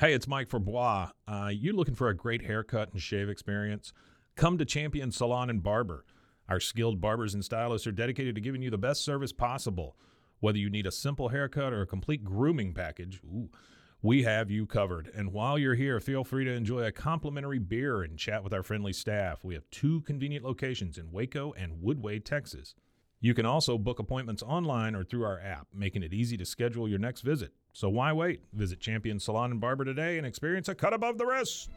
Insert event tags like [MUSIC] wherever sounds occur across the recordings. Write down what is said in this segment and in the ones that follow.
Hey, it's Mike for Bois. Uh, you looking for a great haircut and shave experience? Come to Champion Salon and Barber. Our skilled barbers and stylists are dedicated to giving you the best service possible. Whether you need a simple haircut or a complete grooming package, ooh, we have you covered. And while you're here, feel free to enjoy a complimentary beer and chat with our friendly staff. We have two convenient locations in Waco and Woodway, Texas. You can also book appointments online or through our app, making it easy to schedule your next visit. So why wait? Visit Champion Salon and Barber today and experience a cut above the rest.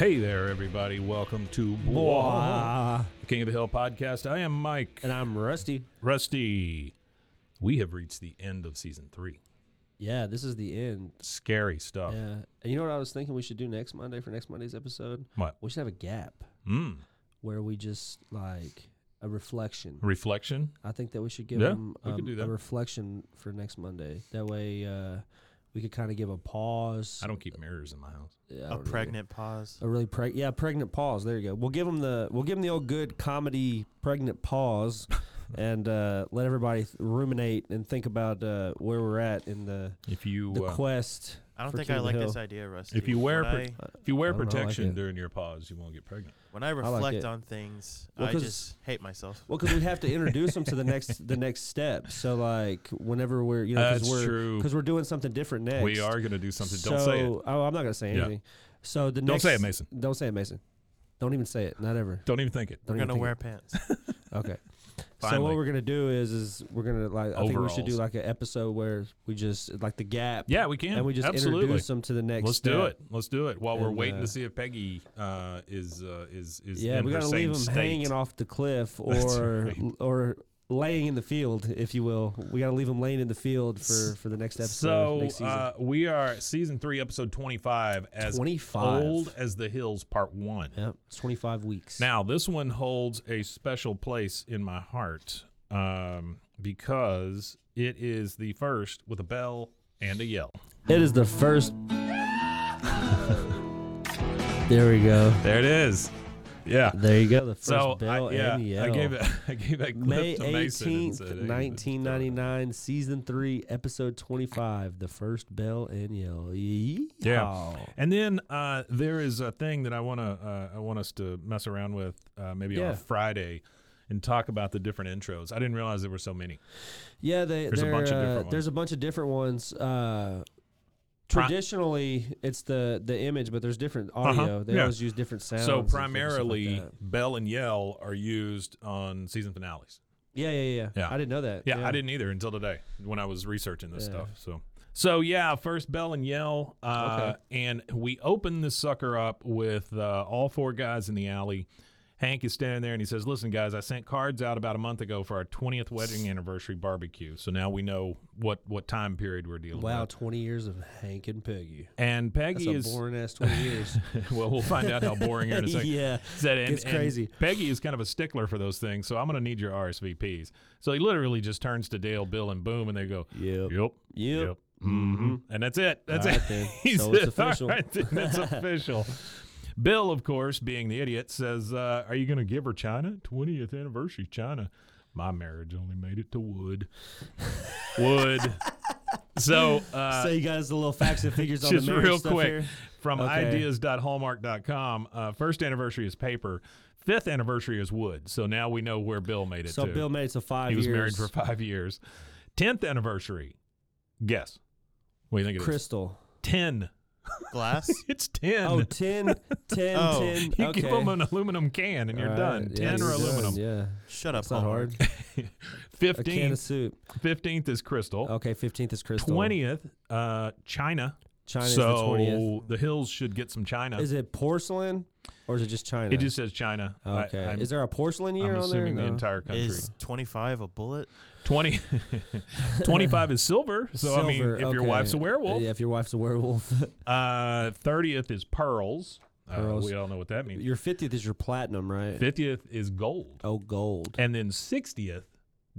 Hey there, everybody. Welcome to Bois, King of the Hill podcast. I am Mike. And I'm Rusty. Rusty. We have reached the end of season three. Yeah, this is the end. Scary stuff. Yeah. And you know what I was thinking we should do next Monday for next Monday's episode? What? We should have a gap Mm. where we just like a reflection. Reflection. I think that we should give Yeah, them we could um, do a reflection for next Monday. That way uh, we could kind of give a pause. I don't keep mirrors in my house. Yeah, I A don't either. pregnant pause. A really preg yeah, pregnant pause. There you go. We'll give them the we'll give them the old good comedy pregnant pause, [LAUGHS] and uh, let everybody th- ruminate and think about uh, where we're at in the If you the uh, quest. I don't think King I of the like Hill. this idea, Rusty. if you wear when, pro- I, if you wear I don't know, I like protection it. during your pause, you won't get pregnant. when I like reflect it. on things, Well, I 'cause- just hate myself. Well, because we have to introduce them to the next the next step. So like whenever we're you know That's because we're true. because we're doing something different next. We are going to do something. Don't say it. Oh, I'm not gonna say Yeah. anything. So the Don't next, say it, Mason. Don't say it, Mason. Don't even say it. Not ever. Don't even think it. Don't We're even gonna think wear it. pants. [LAUGHS] Okay. So what we're gonna do is is we're gonna like I think we should do like an episode where we just like the gap. Yeah, we can. And we just Absolutely. introduce them to the next. Let's do it. Let's do it while we're waiting uh, to see if Peggy uh, is uh, is is Yeah, we gotta leave them state. hanging off the cliff [LAUGHS] or right. or laying in the field, if you will. We gotta leave them laying in the field for for the next episode. So next season. uh, we are season three, episode twenty-five, as 25. old as the hills, part one. Yep, it's 25 weeks. Now this one holds a special place in my heart um, because it is the first with a bell and a yell. it is the first. [LAUGHS] there we go. There it is. Yeah. There you go. The first So bell I, yeah, and yell. I gave it. [LAUGHS] I gave that clip May to Mason and 18th, said, "Hey, let's do it." 1999, season three, episode 25, the first bell and yell. Yeah. And then uh, there is a thing that I want to uh, I want us to mess around with uh, maybe on Yeah. a Friday and talk about the different intros. I didn't realize there were so many. Yeah, they, There's a they're, bunch of uh, different There's ones. a bunch of different ones. Pri- traditionally, it's the the image, but there's different Uh-huh, audio. They yeah. always use different sounds. so and stuff like primarily, bell and yell are used on season finales. yeah, yeah, yeah, Yeah. I didn't know that. Yeah, I didn't either until today when I was researching this Yeah. stuff. So, so yeah, first bell and yell, uh, and we open this sucker up with uh, all four guys in the alley Hank is standing there and he says, "Listen, guys, I sent cards out about a month ago for our 20th wedding anniversary barbecue. So now we know what what time period we're dealing with. Wow, twenty years of Hank and Peggy. And That's Peggy a is boring ass twenty years. [LAUGHS] well, we'll find out how boring here in a [LAUGHS] second. yeah, Said, and, and crazy. Peggy is kind of a stickler for those things, so I'm going to need your RSVPs. So he literally just turns to Dale, Bill, and Boom, and they go, Yep. "Yep, Yep. hmm and that's it. That's it. then. [LAUGHS] He So it's official." right, then, that's official. Bill, of course, being the idiot, says, uh, "Are you going to give her China 20th anniversary China?" My marriage only made it to Wood. [LAUGHS] Wood. So, uh, so you guys the little facts and figures on the marriage real stuff quick here? from Okay. ideas.hallmark.com. Uh, first anniversary is paper. Fifth anniversary is wood. So now we know where Bill made it So to. Bill made it to five he was years. married for five years. Tenth anniversary. Guess. What do you think it is? Crystal. Ten. Glass. [LAUGHS] It's ten. Oh, 10, 10, Oh. 10. you okay. give them an aluminum can and you're All done. right. Ten Yeah, or you're done, aluminum. Yeah, Shut up, it's not Hallmark. [LAUGHS] hard. A can Fifteenth. of soup. Fifteenth is crystal. Okay, fifteenth is crystal. Twentieth, uh, China. China's so the twentieth. the hills should get some China. Is it porcelain or is it just China? it just says China. I- okay. I'm, is there a porcelain year I'm on there? assuming the No. entire country. Is 25 a bullet? 20 [LAUGHS] 25 is silver so i mean Silver, if your wife's a werewolf Yeah, if your wife's a werewolf. [LAUGHS] uh 30th is pearls, Uh, Pearls. we all know what that means your fiftieth is your platinum, right? 50th is gold Oh, gold. and then 60th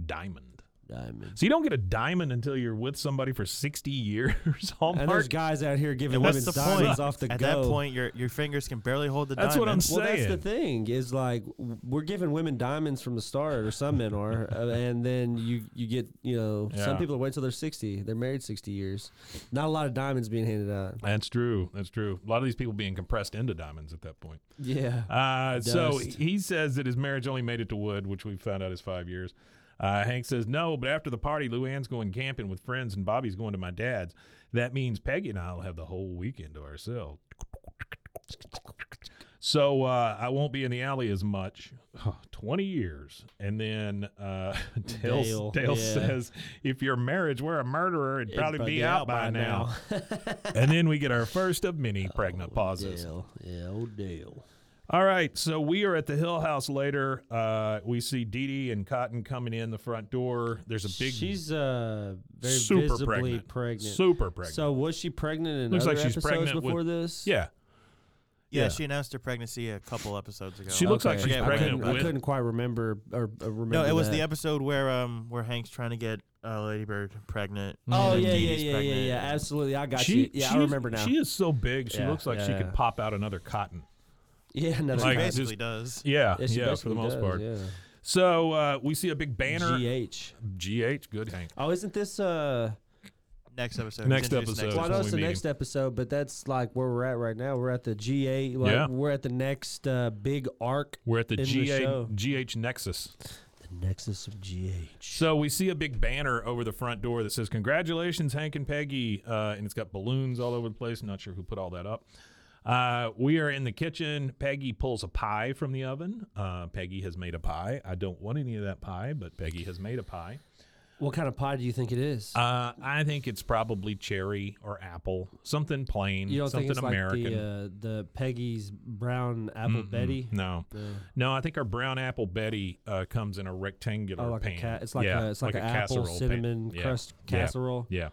diamond Diamond. so you don't get a diamond until you're with somebody for 60 years [LAUGHS] And there's guys out here giving And what's women's the diamonds point? off the At go. that point, your your fingers can barely hold the That's what I'm diamond. saying. Well, that's the thing is like we're giving women diamonds from the start, or some men are, uh, and then you you get you know Yeah. some people wait till they're sixty. They're married sixty years. Not a lot of diamonds being handed out. that's true that's true a lot of these people being compressed into diamonds at that point Yeah. Uh, so he says that his marriage only made it to Wood, which we found out is five years. Uh, Hank says no, but after the party, Luanne's going camping with friends, and Bobby's going to my dad's. That means Peggy and I will have the whole weekend to ourselves. So uh, I won't be in the alley as much. Twenty years, and then uh, [LAUGHS] Dale, Dale, Dale yeah. says, "If your marriage were a murderer, it'd probably, It'd be out by now." and then we get our [LAUGHS] first of many pregnant pauses. Dale. Yeah, old Dale. All right, so we are at the Hill House later. Uh, we see Didi and Cotton coming in the front door. There's a big, She's uh very super visibly pregnant. pregnant. super pregnant. So was she pregnant in Looks other like she's episodes pregnant before with- this? yeah, yeah, Yeah. she announced her pregnancy a couple episodes ago. She looks like Okay. she's Forget I pregnant couldn't, I with. couldn't quite remember or, or remember. no, it was that. the episode where um where Hank's trying to get uh, Lady Bird pregnant. Oh and yeah, Dee yeah, Dee's yeah, yeah, pregnant. yeah. Absolutely, I got she, you. Yeah, she I is- remember now. She is so big. She Yeah, looks like she yeah, could pop out another Cotton. Yeah, no, She Like, that's- basically just- does. Yeah, yeah, she yeah, for the most does, part. Yeah. So uh, we see a big banner. GH. GH, good Hank. Oh, isn't this uh? Next episode. Next He's introduced episode. Well, I know it's the meet next episode, but that's like where we're at right now. We're at the GA. Like, Yeah. We're at the next uh, big arc. We're at the In the show. GH Nexus. The Nexus of GH. So we see a big banner over the front door that says "Congratulations, Hank and Peggy," uh, and it's got balloons all over the place. Not sure who put all that up. Uh, we are in the kitchen. Peggy pulls a pie from the oven. Uh, Peggy has made a pie. I don't want any of that pie, but Peggy has made a pie. What kind of pie do you think it is? Uh, I think it's probably cherry or apple, something plain, you don't something think it's American. like the uh, the Peggy's brown apple Mm-mm. Betty? No, The- no. I think our brown apple Betty uh, comes in a rectangular oh, like pan. a cat. It's like yeah, a it's like, a an apple casserole pan. cinnamon Yeah. crust Yeah. casserole. Yeah.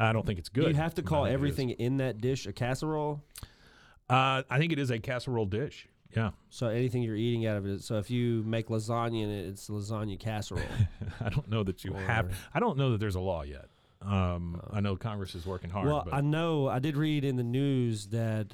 I don't think it's good. You have to call think it is. everything in that dish a casserole. Uh, I think it is a casserole dish. Yeah. So anything you're eating out of it. So if you make lasagna in it, it's lasagna casserole. [LAUGHS] I don't know that you have. I don't know that there's a law yet. Um, I know Congress is working hard. well, but I know I did read in the news that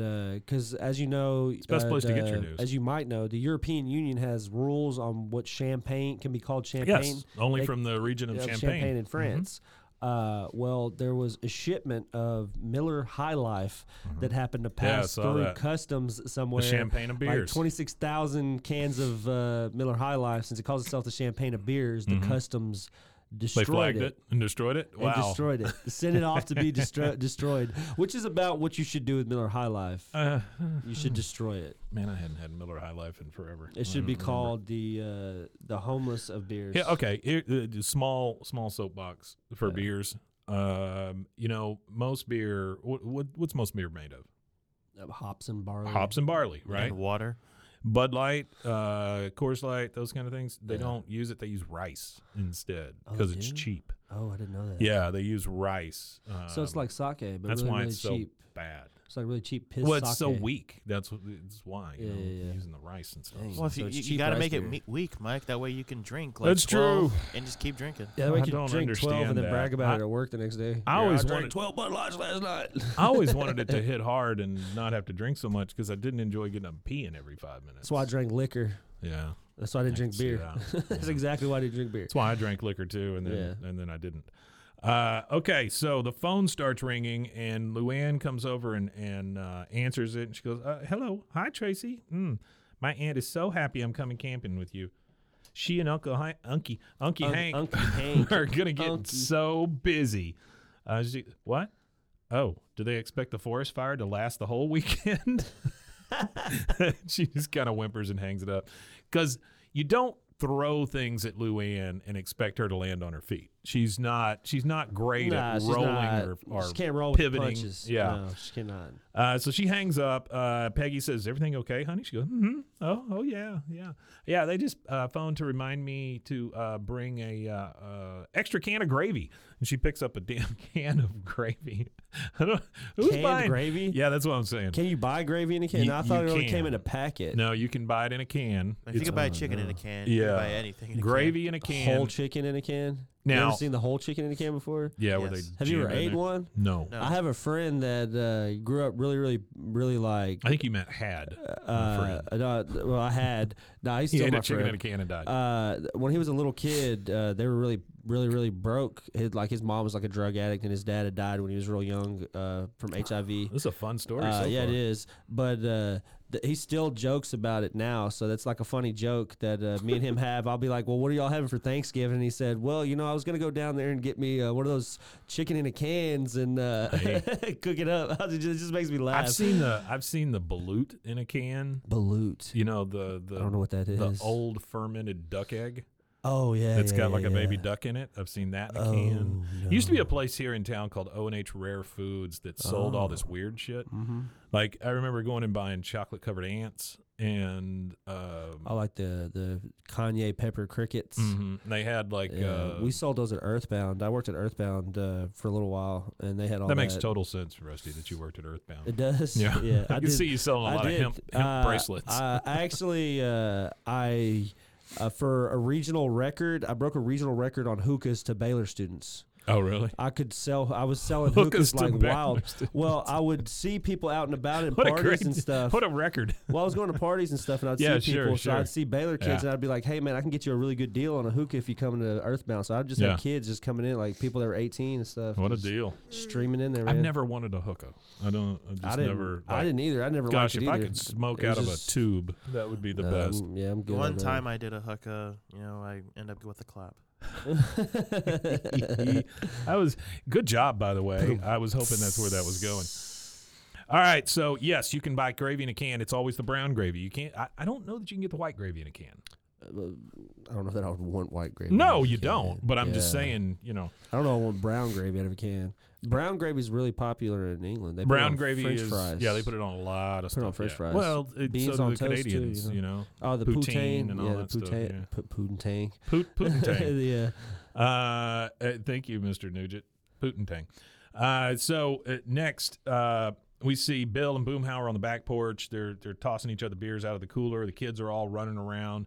because as you know, the best uh, place to get your news. As you might know, the European Union has rules on what champagne can be called champagne. yes, only they- from the region of of Champagne. in France. Uh, well, there was a shipment of Miller High Life that happened to Mm-hmm. Yeah, pass through that. customs The somewhere. champagne of Like beers. 26,000 cans of uh, Miller High Life, since it calls itself the champagne of beers, the Mhm. customs they destroyed flagged it. it. and destroyed it. And Wow. destroyed it. [LAUGHS] Sent it off to be destro- destroyed, which is about what you should do with Miller High Life. Uh, You should destroy it. man, I hadn't had Miller High Life in forever. It should be remember. called the uh, the homeless of beers. Yeah. Okay. Here, uh, small small soapbox for Yeah. beers. Um, you know, most beer. What, what what's most beer made of? Uh, hops and barley. Hops and barley, right? And water. Bud Light, uh, Coors Light, those kind of things, they Yeah. don't use it. They use rice instead Oh, because it's cheap. Oh, I didn't know that. Yeah, they use rice. So it's um, like sake, but that's really, why really it's cheap. so bad. It's like really cheap piss well, it's so weak. That's what. That's why. You Yeah, know, yeah, yeah. Using the rice and stuff. Well, So you, it's you, got to rice make it beer. me- weak, Mike. That way you can drink like That's 12 true. and just keep drinking. Yeah, that way I you don't can drink 12 and understand then brag about I- it at work the next day. I always drank wanted- 12 Bud Lights last night. I always [LAUGHS] wanted it to hit hard and not have to drink so much because I didn't enjoy getting up peeing every five minutes. That's why I drank liquor. Yeah, That's why I didn't I drink beer. that. [LAUGHS] That's Yeah. exactly why I didn't drink beer. that's why I drank liquor too, and then Yeah. and then I didn't. Uh, okay, so the phone starts ringing, and Luanne comes over and and uh, answers it, and she goes, uh, "Hello, hi Tracy. Mm, my aunt is so happy I'm coming camping with you. She and Uncle Hi- Unky Unky Un- Hank Unky [LAUGHS] Hank. are gonna get Unky. so busy. Uh, she, what? Oh, do they expect the forest fire to last the whole weekend? [LAUGHS] she just kind of whimpers and hangs it up because you don't throw things at Luanne and expect her to land on her feet. She's not. She's not great Nah, at rolling not- or, or she can't roll pivoting. with punches. Yeah. No, she cannot. Uh, so she hangs up. Uh, Peggy says, "Is everything okay, honey?" She goes, mm-hmm. "Oh, oh yeah, yeah, yeah." They just uh, phoned to remind me to uh, bring a uh, uh, extra can of gravy, and she picks up a damn [LAUGHS] can of gravy. [LAUGHS] Who's Canned buying gravy? Yeah, that's what I'm saying. Can you buy gravy in a can? You- No, I thought you it only can. came in a packet. no, you can buy it in a can. If you can buy chicken in a can, you yeah, can buy anything in a gravy in a can. Whole chicken in a can. You ever seen the whole chicken in a can before? yeah, where they Yes. Have you jam ever it in ate there. one? No. No. I have a friend that uh, grew up really, really, really like. I think you meant had. Uh, no, well, I had. No, he's he still ate my a chicken friend. in a can and died. Uh, when he was a little kid, uh, they were really, really, really broke. His, like his mom was like a drug addict, and his dad had died when he was real young uh, from HIV. this is a fun story. Uh, so yeah, far. it is. But uh, th- he still jokes about it now, so that's like a funny joke that uh, me and him have. I'll be like, "Well, what are y'all having for Thanksgiving?" And he said, "Well, you know, I was gonna go down there and get me uh, one of those chicken in a cans and uh, [LAUGHS] cook it up." [LAUGHS] it just, it just makes me laugh. I've seen the I've seen the balut in a can. balut. You know the the I don't know what that is. the old fermented duck egg Oh yeah, that's yeah, got like yeah, a baby duck in it. I've seen that in a Oh, can. Used to be a place here in town called O and H Rare Foods that sold all this Oh. weird shit. Mm-hmm. Like I remember going and buying chocolate covered ants and um, I like the the cayenne pepper crickets. mhm, they had like uh, we sold those at Earthbound. I worked at Earthbound uh, for a little while, and they had all that that. makes total sense, Rusty, that you worked at Earthbound. It does. yeah, [LAUGHS] yeah. I, [LAUGHS] can did- see you selling a I lot did. of hemp, hemp Uh, bracelets. I, I actually, uh, I uh, for a regional record, I broke a regional record on hookahs to Baylor students. Oh, really? I could sell. I was selling [LAUGHS] Hookahs hookahs, like wild. students. Well, I would see people out and about in [LAUGHS] What parties great, and stuff. what a record! well, I was going to parties and stuff, and I'd [LAUGHS] Yeah, see people. sure. So I'd see Baylor kids, Yeah. and I'd be like, "Hey, man, I can get you a really good deal on a hookah if you come to Earthbound." So I'd just Yeah. have kids just coming in, like people that were 18 and stuff. What a deal! Streaming in there, man. I've never wanted a hookah. I don't. I just I didn't. never. I didn't either. I never Gosh, liked if it I could smoke out was of a tube, that would be the No, best. Yeah, I'm good. One time I did a hookah, you know, I end up with a clap. [LAUGHS] that was good job, by the way. I was hoping that's where that was going. All right, so yes, you can buy gravy in a can. It's always the brown gravy. You can't. I, I don't know that you can get the white gravy in a can. Uh, I don't know that I would want white gravy. No, out of a you can. don't. But I'm just saying, you know, I don't know. I want brown gravy out of a can. Brown gravy is really popular in England. They put it brown on gravy French is fries. yeah. They put it on a lot of Put it stuff. on French yeah. fries. Well, it, Beans so do on the toast, too, Canadians. you know. You know, Oh, the poutine poutine, and all yeah, that the stuff, poutine, yeah. pu- poutine. Poot, [LAUGHS] Poontang. yeah. Uh, uh, thank you, Mr. Nugent. Putentang. Uh, so uh, next, uh, we see Bill and Boomhauer on the back porch. They're they're tossing each other beers out of the cooler. The kids are all running around.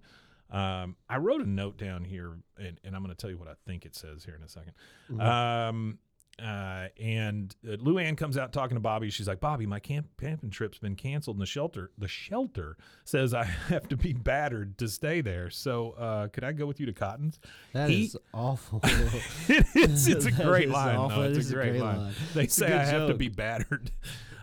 Um, I wrote a note down here, and, and I'm going to tell you what I think it says here in a 2nd Um, uh, and uh, Luanne comes out talking to Bobby. She's like, "Bobby, my camp camping trip's been canceled, and the shelter the shelter says I [LAUGHS] have to be battered to stay there. So, uh, could I go with you to Cotton's?" That He- is awful. [LAUGHS] it is. It's a [LAUGHS] great line. It It's is a great, line. line. They It's say I have to be battered.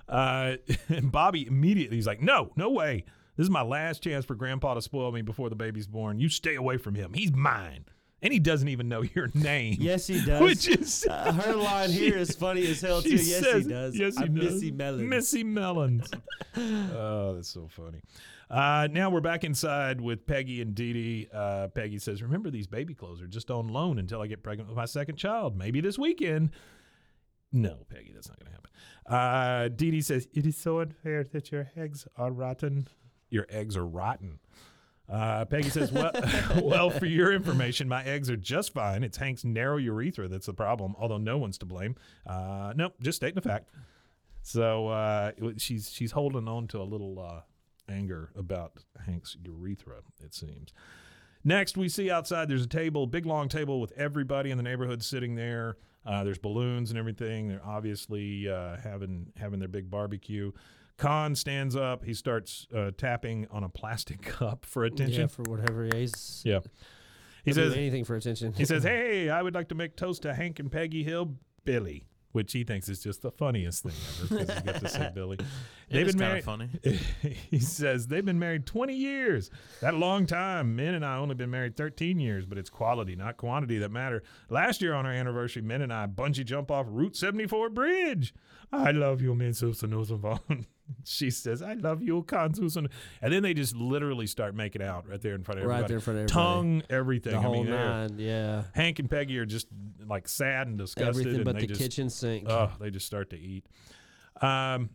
Uh, and Bobby immediately he's like, "No, no way. This is my last chance for Grandpa to spoil me before the baby's born. You stay away from him. He's mine." And he doesn't even know your name. yes, he does. Which is uh, her line here is funny as hell too. Yes, says- he does. Yes, he I'm does. Missy Melons. Missy Melons. [LAUGHS] oh, that's so funny. Uh, now we're back inside with Peggy and Didi. Uh, Peggy says, "Remember, these baby clothes are just on loan until I get pregnant with my second child. Maybe this weekend." No, Peggy, that's not going to happen. Uh, Didi says, "It is so unfair that your eggs are rotten." Your eggs are rotten. Uh, Peggy says, well, [LAUGHS] well, for your information, my eggs are just fine. It's Hank's narrow urethra that's the problem, although no one's to blame. Uh, nope, just stating the fact. So uh, she's she's holding on to a little uh, anger about Hank's urethra, it seems. Next, we see outside there's a table, big long table with everybody in the neighborhood sitting there. Uh, there's balloons and everything. They're obviously uh, having having their big barbecue. Kahn stands up. He starts uh, tapping on a plastic [LAUGHS] cup for attention. Yeah, for whatever. Yeah, he's Yeah. He says anything for attention. he says, [LAUGHS] "Hey, I would like to make toast to Hank and Peggy Hill Billy." Which he thinks is just the funniest thing ever because he got to say Billy. [LAUGHS] Is been kind of married- funny. he says they've been married 20 years. That long time. Minh and I only been married 13 years, but it's quality, not quantity that matter. Last year on our anniversary, Minh and I bungee jump off Route 74 bridge. I love you, Minh Souphanousinphone. [LAUGHS] She says, I love you, Kahn And then they just literally start making out right there in front of everybody. Right there in front of everybody. Tongue, everything. the I whole mean, nine. Yeah, Hank and Peggy are just like sad and disgusted. everything and but the just, kitchen sink. Oh, they just start to eat. Um,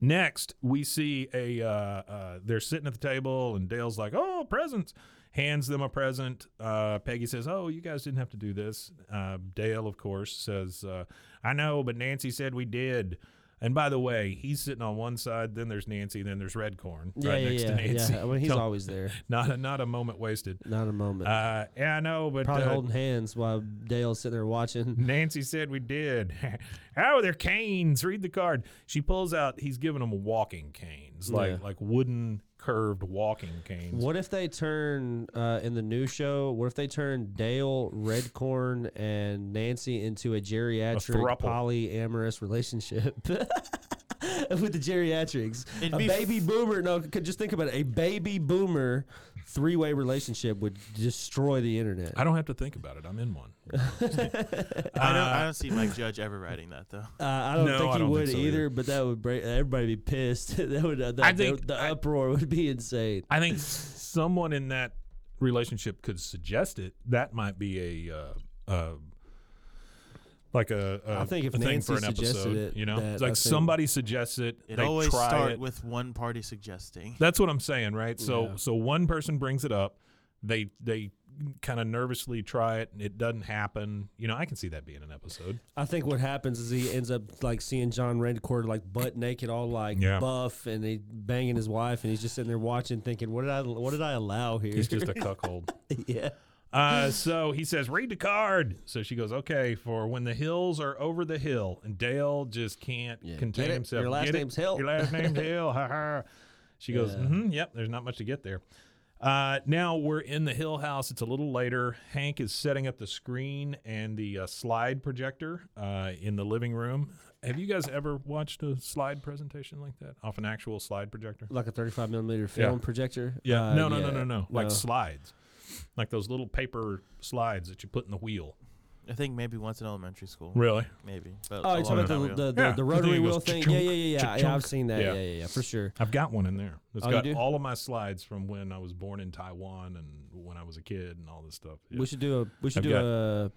next, we see a. Uh, uh, they're sitting at the table, and Dale's like, "Oh, presents." Hands them a present. Uh, Peggy says, "Oh, you guys didn't have to do this." Uh, Dale, of course, says, uh, "I know, but Nancy said we did." And by the way, he's sitting on one side. Then there's Nancy. Then there's Redcorn yeah, right yeah, next yeah, to Nancy. yeah. Well, he's Don't- always there. [LAUGHS] not a, not a moment wasted. Not a moment. Uh, yeah, I know, but Probably uh, holding hands while Dale's sitting there watching. [LAUGHS] Nancy said we did. [LAUGHS] oh, they're canes. Read the card. She pulls out. He's giving them walking canes, like like wooden curved walking canes. What if they turn uh, in the new show? What if they turn Dale, Redcorn, and Nancy into a geriatric throuple. polyamorous relationship? [LAUGHS] With the geriatrics, It'd a be baby boomer. No, c- just think about it. A baby boomer three-way relationship would destroy the internet. I don't have to think about it. I'm in one. [LAUGHS] I don't. I don't see Mike Judge ever writing that though. Uh, I don't No, think I he don't would think so either, either. but that would break. Everybody would be pissed. [LAUGHS] that would. Uh, the, I the- think- the, I- uproar would be insane. I think someone in that relationship could suggest it. That might be a. Uh, uh, like a, a I think if a thing Nancy for an suggested episode, it, you know, it's like somebody suggests it, It they always try start it. with one party suggesting. That's what I'm saying, right? So Yeah. so one person brings it up, they they kind of nervously try it, and it doesn't happen. You know, I can see that being an episode. I think what happens is he ends up like seeing John Redcorn like butt naked, all like Yeah. buff, and he banging his wife, and he's just sitting there watching, thinking, "What did I? What did I allow here?" He's just a [LAUGHS] cuckold. yeah. Uh, so he says, "Read the card." So she goes, "Okay." For when the hills are over the hill, and Dale just can't Yeah. contain himself. Your last Get it? name's Hill. Your last name's Hill. Ha ha. She goes, Yeah. mm-hmm, "Yep." There's not much to get there. Uh, now we're in the Hill house. It's a little later. Hank is setting up the screen and the uh, slide projector uh, in the living room. Have you guys ever watched a slide presentation like that off an actual slide projector? Like a 35 millimeter film projector. Yeah. Uh, no, no, no, yeah. no, no. Like slides. Like those little paper slides that you put in the wheel. I think maybe once in elementary school. Really? Maybe. But Oh, a you're talking about the, the, the, Yeah, the the rotary wheel thing? Yeah, yeah, yeah, yeah. Yeah. I've seen that. Yeah. Yeah, yeah, yeah, for sure. I've got one in there. It's Oh, got all of my slides from when I was born in Taiwan and when I was a kid and all this stuff. Yeah. We should do a we should I've do got a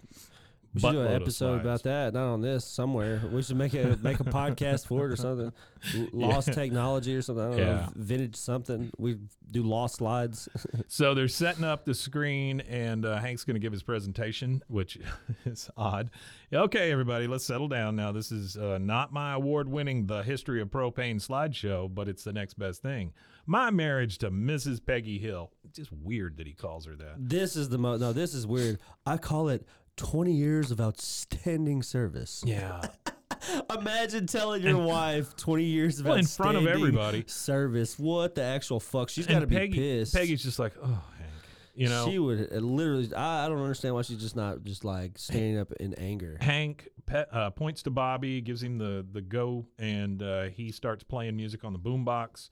we should do an episode about that. Not on this somewhere. We should make a make a podcast for it or something. [LAUGHS] Lost technology or something. I don't know. Vintage something. We do lost slides. [LAUGHS] So they're setting up the screen, and uh, Hank's going to give his presentation, which [LAUGHS] is odd. Okay, everybody, let's settle down now. This is uh, not my award winning The History of Propane slideshow, but it's the next best thing. My marriage to Mrs. Peggy Hill. Just weird that he calls her that. This is the most. No, this is weird. I call it 20 years of outstanding service. Yeah. [LAUGHS] Imagine telling your wife 20 years of Well, in front of everybody. service. What the actual fuck? She's got to be Peggy, pissed. Peggy's just like, oh, Hank. You know, she would uh, literally. I, I don't understand why she's just not just like standing up in anger. Hank pe- uh, points to Bobby, gives him the the go, and uh, he starts playing music on the boombox.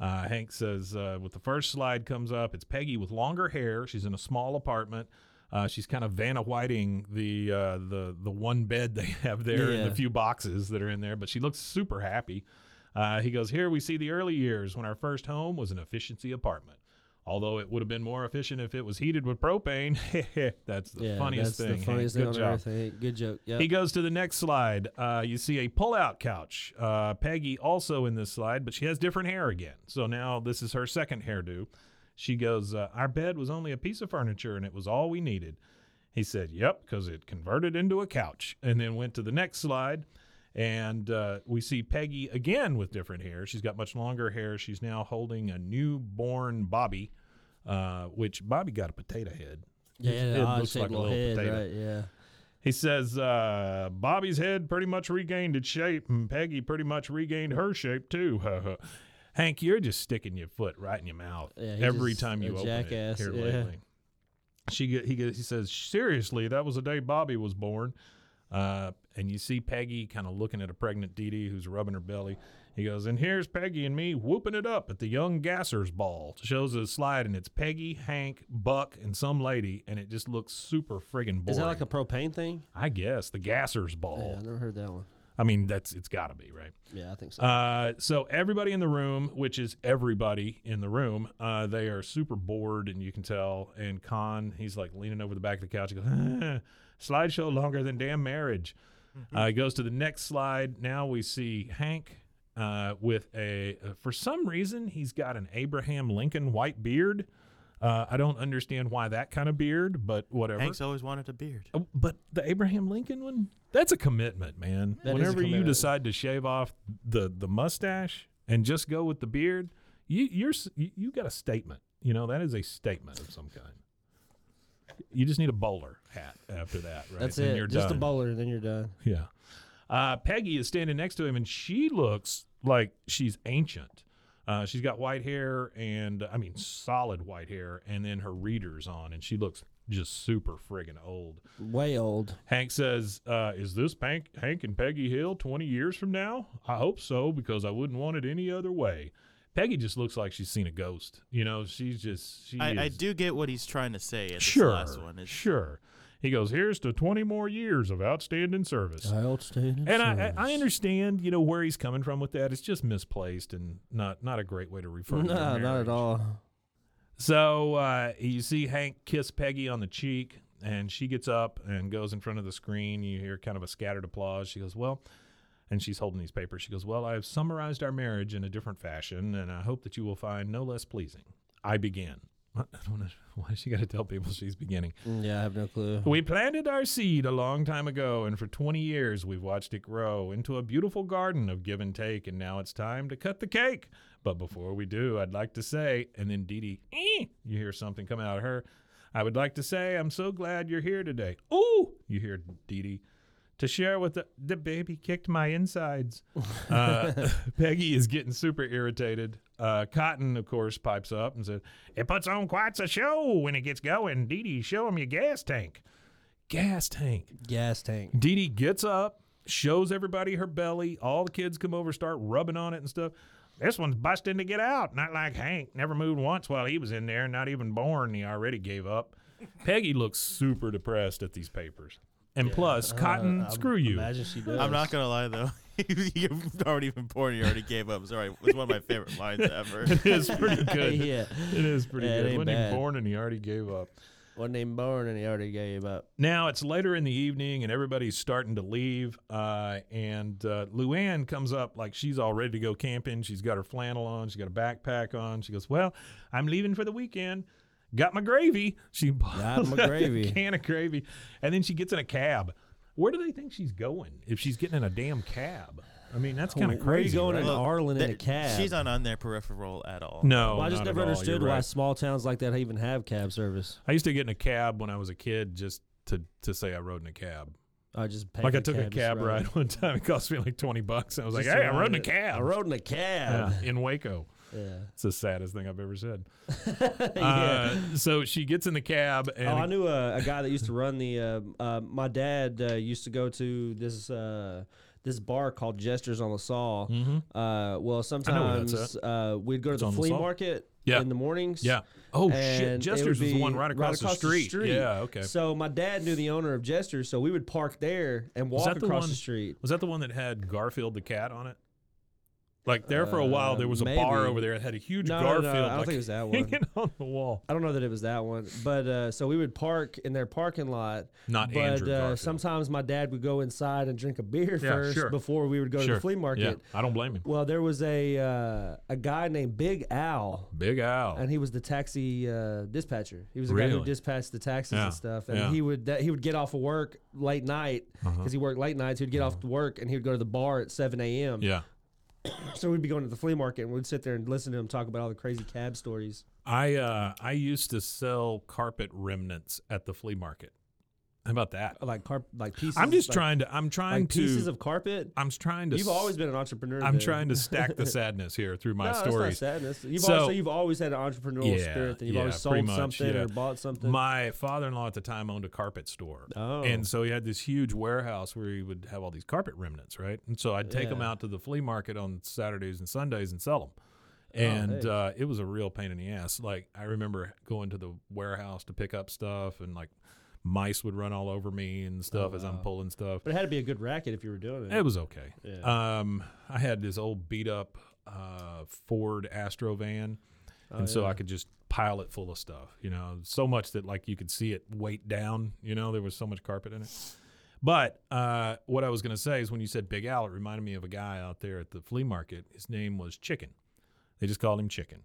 Uh, Hank says, uh, with the first slide comes up, it's Peggy with longer hair. She's in a small apartment. Uh, she's kind of Vanna Whiting the uh, the the one bed they [LAUGHS] have there and the few boxes that are in there, but she looks super happy. Uh, he goes, here we see the early years when our first home was an efficiency apartment. Although it would have been more efficient if it was heated with propane. [LAUGHS] that's the yeah, funniest that's thing. the funniest Hank. thing Good on job. earth. Hey, Good joke. Yeah. He goes to the next slide. Uh, you see a pull-out couch. Uh, Peggy also in this slide, but she has different hair again. So now this is her second hairdo. She goes, uh, "Our bed was only a piece of furniture, and it was all we needed." He said, "Yep, because it converted into a couch." And then went to the next slide, and uh, we see Peggy again with different hair. She's got much longer hair. She's now holding a newborn Bobby, uh, which Bobby got a potato head. yeah, head looks like a little little head, potato. right? Yeah. He says uh, Bobby's head pretty much regained its shape, and Peggy pretty much regained her shape too. [LAUGHS] Hank, you're just sticking your foot right in your mouth Yeah, every just time you open jackass, it here yeah. lately. She get, he get, he says seriously, that was the day Bobby was born. Uh, and you see Peggy kind of looking at a pregnant Didi who's rubbing her belly. He goes, and here's Peggy and me whooping it up at the Young Gassers Ball. Shows a slide, and it's Peggy, Hank, Buck, and some lady, and it just looks super friggin' boring. Is that like a propane thing? I guess the Gassers Ball. Yeah, I never heard that one. I mean, that's it's got to be right. Yeah, I think so. Uh, so everybody in the room, which is everybody in the room, uh, they are super bored, and you can tell. And Kahn, he's like leaning over the back of the couch. He goes, "Ah, "Slideshow longer than damn marriage." Uh, he goes to the next slide. Now we see Hank uh, with a. Uh, for some reason, he's got an Abraham Lincoln white beard. Uh, I don't understand why that kind of beard, but whatever. Hank's always wanted a beard. Oh, But the Abraham Lincoln one, that's a commitment, man. That Whenever you decide to shave off the the mustache and just go with the beard, you you're you, you got a statement. You know, that is a statement of some kind. You just need a bowler hat after that, right? That's it. You're Just done. a bowler, and then you're done. Yeah. Uh, Peggy is standing next to him, and she looks like she's ancient. Uh, she's got white hair, and I mean solid white hair, and then her readers on, and she looks just super friggin' old. Way old. Hank says, uh, "Is this Hank, Hank and Peggy Hill 20 years from now? I hope so, because I wouldn't want it any other way." Peggy just looks like she's seen a ghost. You know, she's just she I, I do get what he's trying to say at this sure, last one. It's, sure. He goes, "Here's to 20 more years of outstanding service." Outstanding. And I, I- I understand, you know, where he's coming from with that. It's just misplaced and not not a great way to refer No, their not at all. So uh, you see Hank kiss Peggy on the cheek, and she gets up and goes in front of the screen. You hear kind of a scattered applause. She goes, "Well," and she's holding these papers. She goes, "Well, I have summarized our marriage in a different fashion, and I hope that you will find no less pleasing. I begin." I don't know. [LAUGHS] Why does she got to tell people she's beginning? Mm, Yeah, I have no clue. We planted our seed a long time ago, and for 20 years we've watched it grow into a beautiful garden of give and take, and now it's time to cut the cake. But before we do, I'd like to say, and then Didi, "Eh," you hear something coming out of her. I would like to say, I'm so glad you're here today. Ooh, you hear Didi. To share with the, the baby kicked my insides. [LAUGHS] Uh, [LAUGHS] Peggy is getting super irritated. Uh, Cotton, of course, pipes up and says, It puts on quite a show when it gets going. Didi, show him your gas tank. Gas tank. Gas tank. Didi gets up, shows everybody her belly. All the kids come over, start rubbing on it and stuff. This one's busting to get out. Not like Hank. Never moved once while he was in there. Not even born. He already gave up. Peggy looks super depressed at these papers. And plus, Cotton, Uh, screw you. Imagine she does. I'm not gonna lie though. [LAUGHS] You've already been born. You already gave up. Sorry, it was one of my favorite lines [LAUGHS] ever. It is pretty [LAUGHS] good. yeah. It is pretty Yeah, it good. ain't Wasn't even born and he already gave up. Wasn't even born and he already gave up. Now it's later in the evening and everybody's starting to leave. Uh, and uh, Luanne comes up like she's all ready to go camping. She's got her flannel on. She's got a backpack on. She goes, "Well, I'm leaving for the weekend. Got my gravy." She [LAUGHS] Got my out a gravy. can of gravy, and then she gets in a cab. Where do they think she's going? If she's getting in a damn cab, I mean that's oh, kind of Where are you crazy. going right? in Arlen in a cab? She's not on their peripheral at all. No, Well, I just not never all. Understood why right. small towns like that even have cab service. I used to get in a cab when I was a kid just to to say I rode in a cab. I just pay like I took a cab ride. ride [LAUGHS] one time. It cost me like twenty bucks. I was like, "Hey, I rode in a cab." I rode in a cab. Yeah, in Waco. Yeah. It's the saddest thing I've ever said. [LAUGHS] Yeah. Uh, so she gets in the cab and Oh, I knew a, a guy that used to run the. Uh, uh, my dad uh, used to go to this uh, this bar called Jesters on the Saw. Mhm. Uh, well, sometimes uh, we'd go to It's the on the flea market Yeah. in the mornings. yeah. Oh shit! Jester's was the one be right across, the, street. Yeah. Okay. So my dad knew the owner of Jesters, so we would park there and walk that the across one- the street. Was that the one that had Garfield the cat on it? Like there for a while, there was a Uh, bar over there that had a huge No, no, no, Garfield. I don't like, think it was that [LAUGHS] one. hanging on the wall. I don't know that it was that one, but uh, so we would park in their parking lot. Not but Andrew uh, Garfield. sometimes my dad would go inside and drink a beer Yeah, first sure. before we would go to the flea market. Yeah, I don't blame him. Well, there was a uh, a guy named Big Al, Big Al. and he was the taxi uh, dispatcher. He was the guy who Really? dispatched the taxis Yeah, and stuff. And yeah. Uh-huh. he would that, he would get off of work late night because he worked late nights. He'd get off to work and he would go to the bar at seven a.m. yeah. [COUGHS] So we'd be going to the flea market and we'd sit there and listen to him talk about all the crazy cab stories. I uh, I used to sell carpet remnants at the flea market. How about that? Like carp, like pieces. I'm just like, trying to. I'm trying like to. pieces of carpet. I'm trying to. You've always been an entrepreneur. I'm then. trying to stack the [LAUGHS] sadness here through my no, stories. Not sadness. You've So- also you've always had an entrepreneurial Yeah, spirit. That you've yeah, always sold much, something yeah. or bought something. My father-in-law at the time owned a carpet store. Oh. And so he had this huge warehouse where he would have all these carpet remnants, right? And so I'd take them out to the flea market on Saturdays and Sundays and sell them. Oh, And hey. uh, it was a real pain in the ass. Like I remember going to the warehouse to pick up stuff, and like mice would run all over me and stuff as I'm Oh, wow. pulling stuff. but it had to be a good racket if you were doing it. It was okay. Yeah. Um, I had this old beat up uh, Ford Astro van, Oh, and so yeah. I could just pile it full of stuff. You know, so much that like you could see it weight down. You know, there was so much carpet in it. But uh, what I was going to say is when you said Big Al, it reminded me of a guy out there at the flea market. His name was Chicken. They just called him Chicken.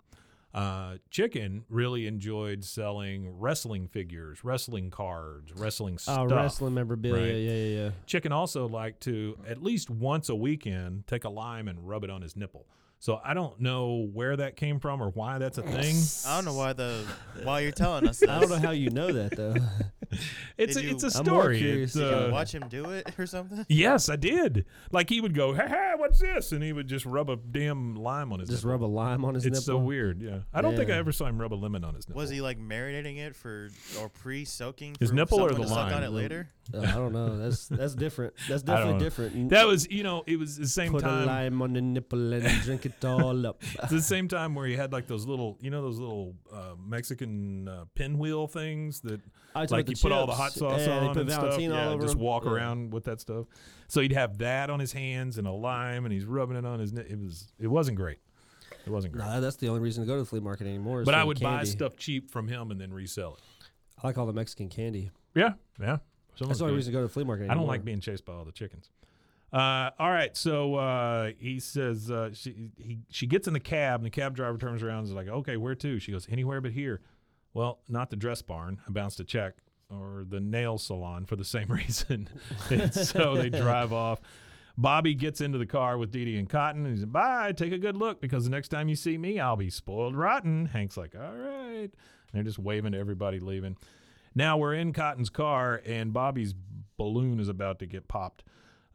Uh, Chicken really enjoyed selling wrestling figures, wrestling cards, wrestling Oh, stuff. wrestling memorabilia. right? Yeah, yeah, yeah. Chicken also liked to at least once a weekend take a lime and rub it on his nipple. So I don't know where that came from or why that's a thing. I don't know why the why you're telling us this. [LAUGHS] I don't know how you know that though. [LAUGHS] [LAUGHS] It's Did a, it's a you- I'm more story. curious. It's, Did you uh, watch him do it or something? [LAUGHS] yes, I did. Like he would go, "Hey, hey, what's this?" and he would just rub a damn lime on his. Just nipple. rub a lime on his It's so nipple. weird. Yeah, I don't think I Yeah. ever saw him rub a lemon on his nipple. Was he like marinating it for or pre-soaking His for nipple or someone the to suck on lime? it later? Uh, I don't know. That's that's different. [LAUGHS] That's I don't definitely know. different. That was, you know, it was the same Put a time. lime on the nipple and drink it all up. It's the same time where he had like those little, you know, those little uh, Mexican uh, pinwheel things that, I like you put all the hot sauce yeah, on and stuff. Yeah, just them. walk Yeah. around with that stuff. So he'd have that on his hands and a lime, and he's rubbing it on his. It was, it wasn't great. It wasn't great. That's the only reason to go to the flea market anymore. but I would buy stuff cheap from him and then resell it. I like all the Mexican candy. Yeah, yeah. Some That's the only reason to go to the flea market. I don't like being chased by all the chickens. Uh, all right, so uh, he says uh, she he she gets in the cab, and the cab driver turns around and is like, "Okay, where to?" She goes, "Anywhere but here." Well, not the dress barn. I bounced a check, or the nail salon for the same [LAUGHS] reason. So they [LAUGHS] drive off. Bobby gets into the car with Didi and Cotton, and he's like, "Bye, take a good look, because the next time you see me, I'll be spoiled rotten." Hank's like, "All right," and they're just waving to everybody leaving. Now we're in Cotton's car, and Bobby's balloon is about to get popped.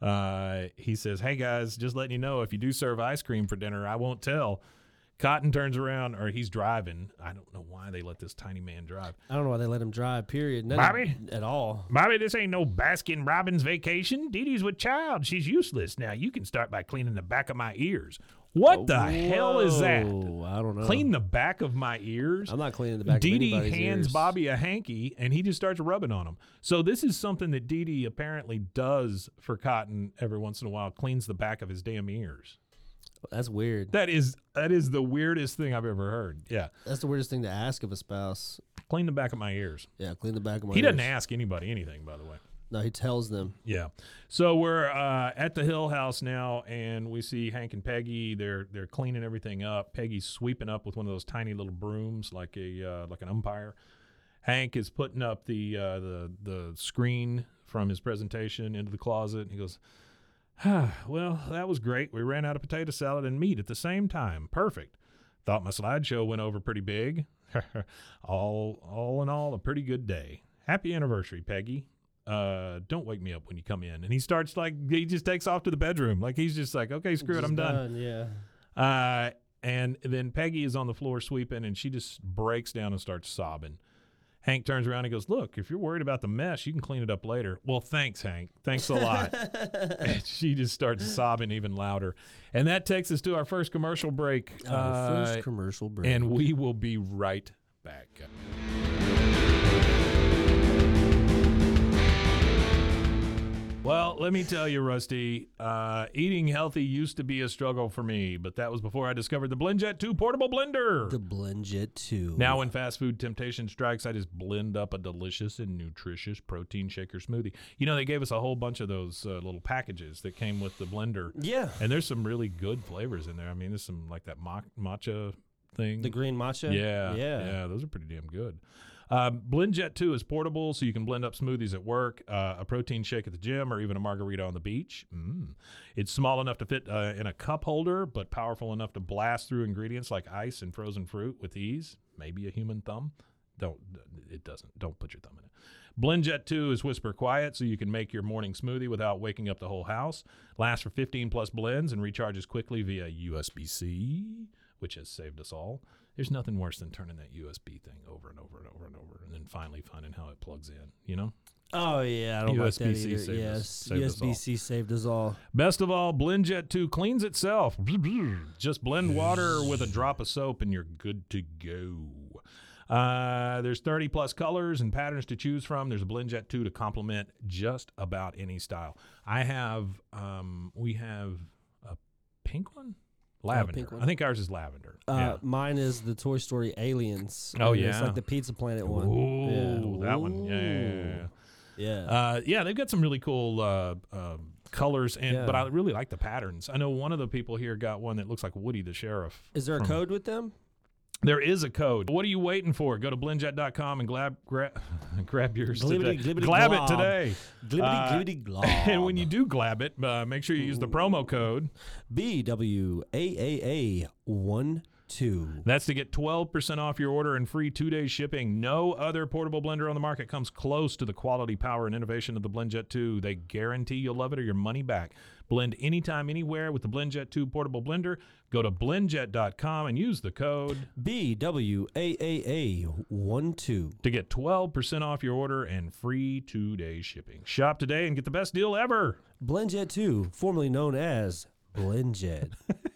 Uh, he says, "Hey guys, just letting you know, if you do serve ice cream for dinner, I won't tell." Cotton turns around, or he's driving. I don't know why they let this tiny man drive. I don't know why they let him drive. Period. None Bobby? at all. Bobby, this ain't no Baskin Robbins vacation. Didi's with child. She's useless. Now you can start by cleaning the back of my ears. What the hell is that? I don't know. Clean the back of my ears? I'm not cleaning the back Dee of Dee hands ears. Bobby a hanky and he just starts rubbing on him. So this is something that Didi apparently does for Cotton every once in a while, cleans the back of his damn ears. That's weird. That is that is the weirdest thing I've ever heard. Yeah. That's the weirdest thing to ask of a spouse. Clean the back of my ears. Yeah, clean the back of my. He doesn't ears. ask anybody anything, by the way. No, he tells them. Yeah. So we're uh, at the Hill House now, and we see Hank and Peggy. They're they're cleaning everything up. Peggy's sweeping up with one of those tiny little brooms, like a uh, like an umpire. Hank is putting up the uh, the the screen from his presentation into the closet, and he goes, [SIGHS] "Well, that was great. We ran out of potato salad and meat at the same time. Perfect. Thought my slideshow went over pretty big. [LAUGHS] all all in all, a pretty good day. Happy anniversary, Peggy." uh, don't wake me up when you come in. And he starts like he just takes off to the bedroom. Like he's just like, okay, screw it, I'm done. Yeah. Uh, and then Peggy is on the floor sweeping, and she just breaks down and starts sobbing. Hank turns around and goes, "Look, if you're worried about the mess, you can clean it up later." Well, thanks, Hank. Thanks a lot. [LAUGHS] and she just starts sobbing even louder, and that takes us to our first commercial break. Our Uh, first commercial break. and we will be right back. Well, let me tell you, Rusty, uh, eating healthy used to be a struggle for me, but that was before I discovered the BlendJet 2 portable blender. The BlendJet 2. Now, when fast food temptation strikes, I just blend up a delicious and nutritious protein shaker smoothie. You know, they gave us a whole bunch of those uh, little packages that came with the blender. Yeah. And there's some really good flavors in there. I mean, there's some like that ma- matcha thing. The green matcha? Yeah, Yeah. yeah, those are pretty damn good. Um, BlendJet 2 is portable, so you can blend up smoothies at work, uh, a protein shake at the gym, or even a margarita on the beach. Mm. It's small enough to fit uh, in a cup holder, but powerful enough to blast through ingredients like ice and frozen fruit with ease. Maybe a human thumb. Don't it doesn't. Don't put your thumb in it. BlendJet 2 is whisper quiet, so you can make your morning smoothie without waking up the whole house. Lasts for 15 plus blends and recharges quickly via USB-C, which has saved us all. There's nothing worse than turning that USB thing over and over and over and over, and then finally finding how it plugs in. You know. Oh, yeah. I don't like that either. saved yes. saved us. USB C saved us all. Best of all, BlendJet 2 cleans itself. [LAUGHS] Just blend water with a drop of soap and you're good to go. Uh, there's 30 plus colors and patterns to choose from. There's a BlendJet 2 to complement just about any style. I have, um, we have a pink one? Lavender. one. I think ours is lavender. Uh, yeah. Mine is the Toy Story Aliens. Oh, and It's yeah. like the Pizza Planet one. Ooh, yeah. that one. Yeah, yeah, yeah, yeah. Yeah. Uh, yeah, they've got some really cool uh, uh, colors, and but I really like the patterns. I know one of the people here got one that looks like Woody the Sheriff. is there a code with them? There is a code. What are you waiting for? Go to blendjet.com and grab grab, [LAUGHS] grab yours Glibbity, today. glibbity, glab it today. Glibbity, Uh, glibbity, [LAUGHS] glob. And when you do glab it, uh, make sure you use the promo code. B W A A A one two. That's to get 12% off your order and free two day shipping. No other portable blender on the market comes close to the quality, power, and innovation of the BlendJet 2. They guarantee you'll love it or your money back. Blend anytime, anywhere with the BlendJet 2 portable blender. Go to blendjet.com and use the code B W A A A one two. to get 12% off your order and free two day shipping. Shop today and get the best deal ever. BlendJet two, formerly known as BlendJet. [LAUGHS]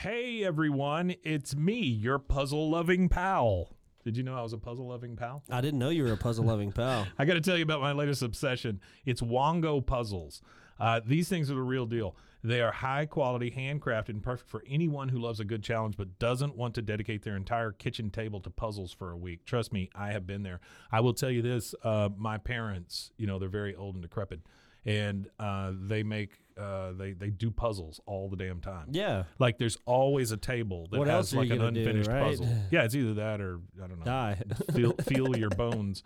Hey everyone, it's me, your puzzle loving pal. Did you know I was a puzzle loving pal? I didn't know you were a puzzle loving pal. [LAUGHS] I got to tell you about my latest obsession. It's Wongo puzzles. Uh, these things are the real deal. They are high quality, handcrafted, and perfect for anyone who loves a good challenge but doesn't want to dedicate their entire kitchen table to puzzles for a week. Trust me, I have been there. I will tell you this: uh, my parents, you know, they're very old and decrepit, and uh, they make uh, they they do puzzles all the damn time. Yeah. Like there's always a table that What has are like you an gonna do, unfinished right? puzzle. [LAUGHS] Yeah, it's either that or I don't know Die. feel [LAUGHS] feel your bones.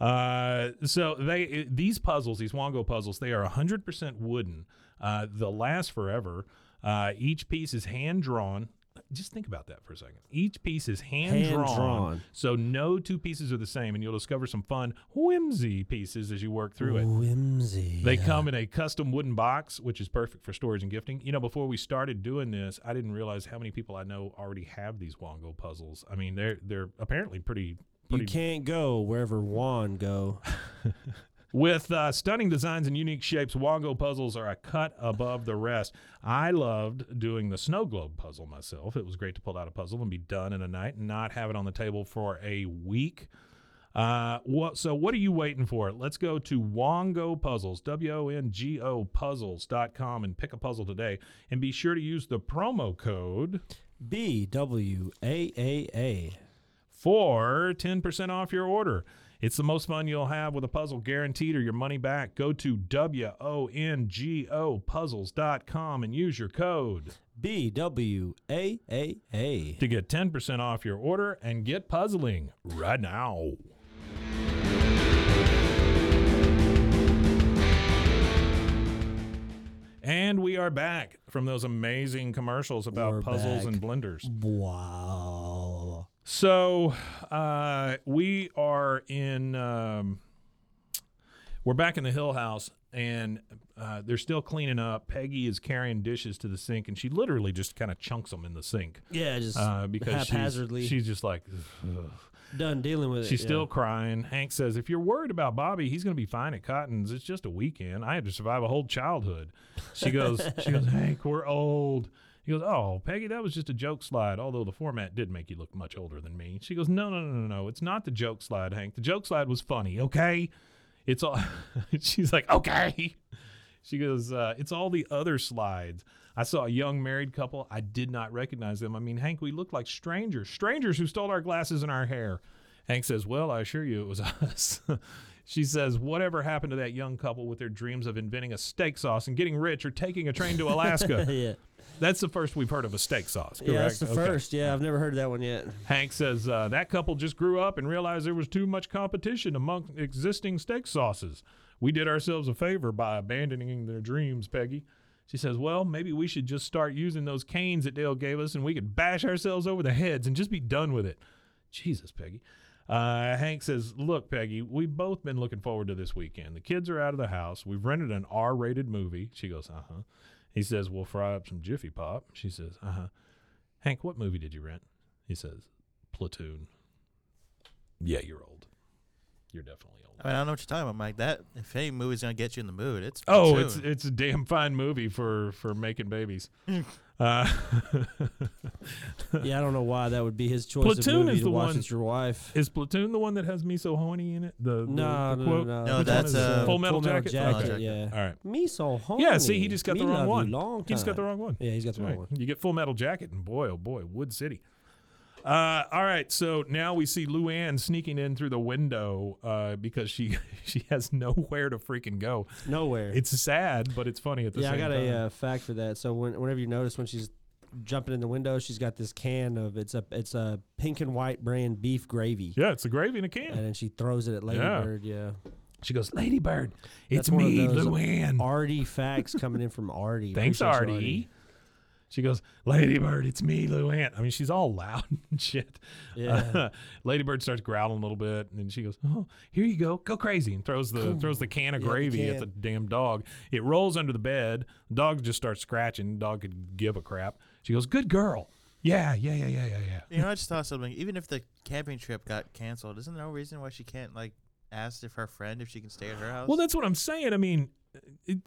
Uh, so they these puzzles, these Wongo puzzles, they are 100% wooden. Uh, they'll last forever. Uh, each piece is hand drawn. Just think about that for a second. Each piece is hand drawn, so no two pieces are the same, and you'll discover some fun whimsy pieces as you work through it. Whimsy. They come in a custom wooden box, which is perfect for storage and gifting. You know, before we started doing this, I didn't realize how many people I know already have these Wongo puzzles. I mean, they're they're apparently pretty You can't go wherever Juan go. [LAUGHS] with uh, stunning designs and unique shapes. Wongo puzzles are a cut above the rest. I loved doing the snow globe puzzle myself. It was great to pull out a puzzle and be done in a night and not have it on the table for a week. Uh, what, so what are you waiting for? Let's go to Wongo Puzzles, W-O-N-G-O puzzles.com and pick a puzzle today. And be sure to use the promo code B W A A A. for 10% off your order. It's the most fun you'll have with a puzzle guaranteed or your money back. Go to W-O-N-G-O puzzles.com and use your code B W A A A. to get 10% off your order and get puzzling right now. And we are back from those amazing commercials about We're puzzles back. and blenders. Wow. So uh, we are in. Um, we're back in the Hill House, and uh, they're still cleaning up. Peggy is carrying dishes to the sink, and she literally just kind of chunks them in the sink Yeah, just uh, because she's, haphazardly she's just like. "Ugh." done dealing with it. She's it. still crying. Hank says, "If you're worried about Bobby, he's going to be fine at Cotton's. It's just a weekend. I had to survive a whole childhood." She goes, "She goes, Hank, we're old." He goes, "Oh, Peggy, that was just a joke slide. Although the format did make you look much older than me." She goes, "No, no, no, no, no. It's not the joke slide, Hank. The joke slide was funny. Okay, it's all." [LAUGHS] She's like, "Okay." she goes, uh, it's all the other slides. I saw a young married couple. I did not recognize them. I mean, Hank, we looked like strangers, strangers who stole our glasses and our hair. Hank says, Well, I assure you it was [LAUGHS] us. she says, Whatever happened to that young couple with their dreams of inventing a steak sauce and getting rich or taking a train to [LAUGHS] Alaska? yeah. That's the first we've heard of a steak sauce, correct? Yeah, that's the Okay. first. Yeah, I've never heard of that one yet. Hank says uh, that couple just grew up and realized there was too much competition among existing steak sauces. We did ourselves a favor by abandoning their dreams, Peggy. She says, Well, maybe we should just start using those canes that Dale gave us and we could bash ourselves over the heads and just be done with it. Jesus, Peggy. Uh, Hank says, Look, Peggy, we've both been looking forward to this weekend. The kids are out of the house. We've rented an R rated movie. She goes, Uh huh. He says, We'll fry up some Jiffy Pop. She says, Uh huh. Hank, what movie did you rent? He says, Platoon. Yeah, you're old. You're definitely old. I mean, I don't know what you're talking about, Mike. That if any movie's gonna get you in the mood, it's Oh, Platoon. it's it's a damn fine movie for for making babies. [LAUGHS] uh, [LAUGHS] Yeah, I don't know why that would be his choice Platoon of movie is to the watch one- with your wife. is Platoon the one that has me so horny in it? The, the, No, the no, quote? no, No, Which that's, one is it? uh, Full Metal Jacket. Jacket. Okay. Yeah. All right. Me so horny. Yeah, see, he just got Me the wrong one. Long He just got the wrong one. Yeah, he's got the wrong Right. one. You get Full Metal Jacket, and boy, oh boy, Wood City. Uh, all right, so now we see Luanne sneaking in through the window uh, because she [LAUGHS] she has nowhere to freaking go. Nowhere. It's sad, but it's funny at the same time yeah, I got time. a uh, fact for that. So when, whenever you notice when she's jumping in the window, she's got this can of it's a it's a pink and white brand beef gravy, yeah, it's a gravy in a can. and then she throws it at Lady Yeah. Bird. Yeah, She goes, Lady Bird, it's That's one of me, Luanne. Artie facts coming in from Artie. [LAUGHS] Thanks, Appreciate you, Artie. She goes, Ladybird, it's me, Lou Luanne. I mean, she's all loud [LAUGHS] and shit. Yeah. [LAUGHS] Lady Bird starts growling a little bit, and then she goes, "Oh, here you go, go crazy!" and throws the throws the can of Yeah, gravy at the damn dog. It rolls under the bed. The dog just starts scratching. The dog could give a crap. She goes, "Good girl." Yeah, yeah, yeah, yeah, yeah, yeah. You know, I just thought something. Even if the camping trip got canceled, isn't there no reason why she can't like ask if her friend if she can stay at her house? Well, that's what I'm saying. I mean,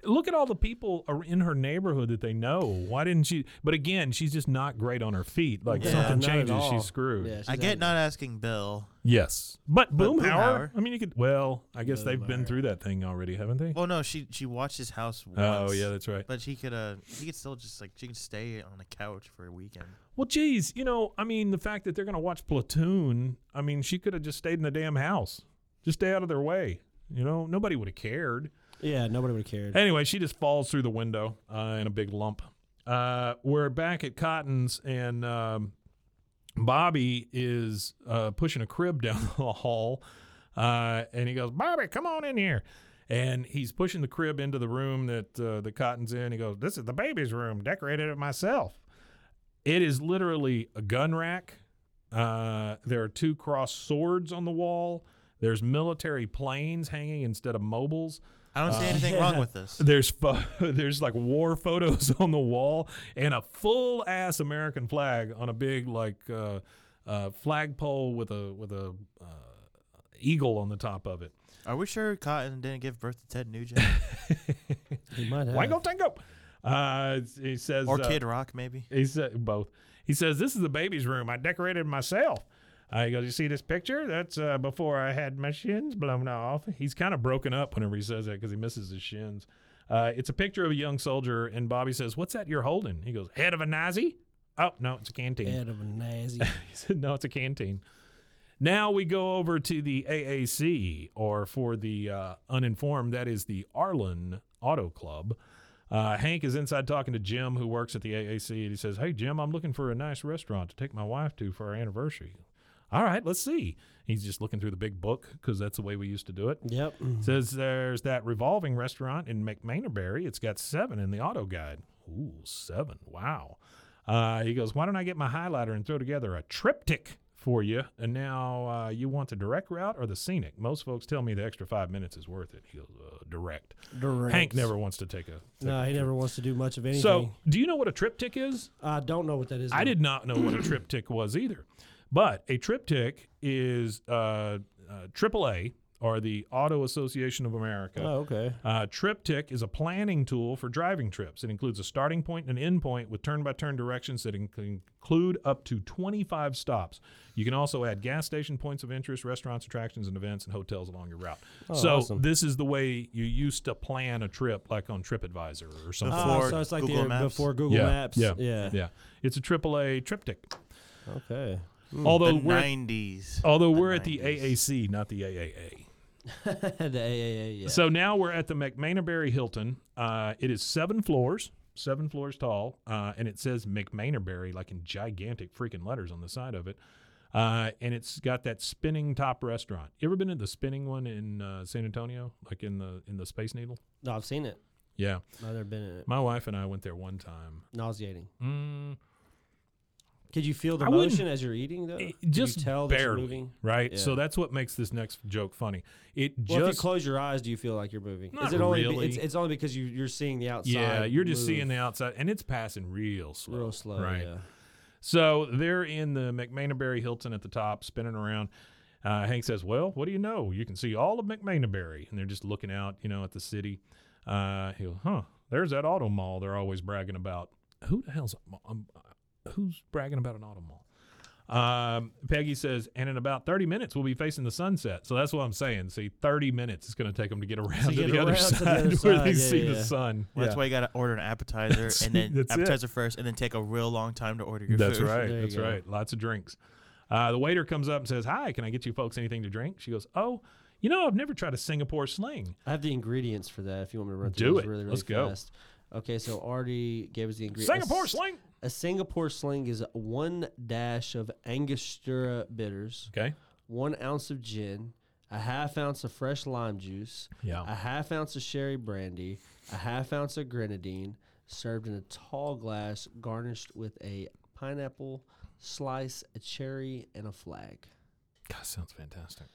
look at all the people ar- in her neighborhood that they know. Why didn't she? But again, she's just not great on her feet. Like Yeah, something changes, she's screwed. Yeah, she's I get not asking Bill. Yes, but, But Boomhauer, Boomhauer- I mean, you could. Well, I guess they've been through that thing already, haven't they? Well, no, she she watched his house once. oh yeah, that's right. But she could uh he could still just like she could stay on the couch for a weekend. Well, geez, you know, I mean, the fact that they're going to watch Platoon, I mean, she could have just stayed in the damn house, just stay out of their way. You know, nobody would have cared. Yeah, nobody would have cared. Anyway, she just falls through the window uh, in a big lump. Uh, we're back at Cotton's, and um, Bobby is uh, pushing a crib [LAUGHS] down the hall, uh, and he goes, "Bobby, come on in here." And he's pushing the crib into the room that uh, the Cotton's in. He goes, "This is the baby's room. Decorated it myself." It is literally a gun rack. Uh, there are two crossed swords on the wall. There's military planes hanging instead of mobiles. I don't see anything wrong with this. [LAUGHS] There's pho- [LAUGHS] there's like war photos [LAUGHS] on the wall and a full ass American flag on a big like uh, uh, flagpole with a with a uh, eagle on the top of it. Are we sure Cotton didn't give birth to Ted Nugent He might have. Wango Tango. Uh, he says or uh, Kid Rock maybe? He said both. He says this is the baby's room. I decorated myself. Uh, he goes, you see this picture? That's uh, before I had my shins blown off. He's kind of broken up whenever he says that because he misses his shins. Uh, it's a picture of a young soldier, and Bobby says, "What's that you're holding?" He goes, "Head of a Nazi." Oh no, it's a canteen. Head of a nazi. [LAUGHS] He said, no, it's a canteen. Now we go over to the AAC, or for the uh, uninformed, that is the Arlen Auto Club. Uh, Hank is inside talking to Jim, who works at the AAC, and he says, Hey, Jim, I'm looking for a nice restaurant to take my wife to for our anniversary. All right, let's see. He's just looking through the big book because that's the way we used to do it. Yep. Says there's that revolving restaurant in McMainerberry. It's got seven in the auto guide. Ooh, seven. Wow. Uh, he goes, Why don't I get my highlighter and throw together a TripTik for you? And now uh, you want the direct route or the scenic? Most folks tell me the extra five minutes is worth it. He goes, uh, Direct. Direct. Hank never wants to take a. take No, a he trip. never wants to do much of anything. So, do you know what a TripTik is? I don't know what that is. I did not know what a TripTik was either. But a TripTik is uh, uh, AAA or the Auto Association of America. Oh, okay. Uh, TripTik is a planning tool for driving trips. It includes a starting point and an end point with turn by turn directions that inc- include up to 25 stops. You can also add gas station points of interest, restaurants, attractions, and events, and hotels along your route. so, Oh, awesome. this is the way you used to plan a trip, like on TripAdvisor or something. Oh, Before so it's like Google the, Maps? before Google yeah, Maps. Yeah, yeah. yeah. It's a AAA TripTik. Okay. Although the we're nineties. although The we're at the AAC, not the AAA. [LAUGHS] the AAA. Yeah. So now we're at the McMainerberry Hilton. Uh, it is seven floors, seven floors tall, uh, and it says McMainerberry like in gigantic freaking letters on the side of it. Uh, and it's got that spinning top restaurant. You ever been to the spinning one in uh, San Antonio, like in the in the Space Needle? no, I've seen it. Yeah, I've never been in it. my wife and I went there one time. Nauseating. Mm, Could you feel the I motion as you're eating though? it- just tell barely, moving? right? So that's what makes this next joke funny. It Well, if you just close your eyes, do you feel like you're moving? Not Is it only? be- really. it's, it's only because you you're seeing the outside. yeah, you're just move seeing the outside, and it's passing real slow, real slow. right? Yeah. So they're in the McMainerberry Hilton at the top, spinning around. Uh, Hank says, "Well, what do you know? You can see all of McMainerberry," and they're just looking out, you know, at the city. Uh, he goes, "Huh? There's that auto mall they're always bragging about. Who the hell's um, who's bragging about an auto mall?" Um, Peggy says, and in about 30 minutes, we'll be facing the sunset. So that's what I'm saying. See, 30 minutes is going to take them to get around to, get the other around to side the [LAUGHS] other where they yeah, see the sun. Well, That's Yeah. why you gotta order an appetizer and then that's it. appetizer first, and then take a real long time to order your food. That's food. right. There you That's right. Lots of drinks. Uh, the waiter comes up and says, "Hi, can I get you folks anything to drink?" She goes, "Oh, you know, I've never tried a Singapore sling." I have the ingredients for that. If you want me to run Do through those it. really, really Let's go. fast. Okay, so Artie gave us the ingredients. Singapore sling. A Singapore sling is one dash of Angostura bitters, Okay. one ounce of gin, a half ounce of fresh lime juice, Yeah. a half ounce of sherry brandy, a half ounce of grenadine, served in a tall glass, garnished with a pineapple slice, a cherry, and a flag. God, sounds fantastic.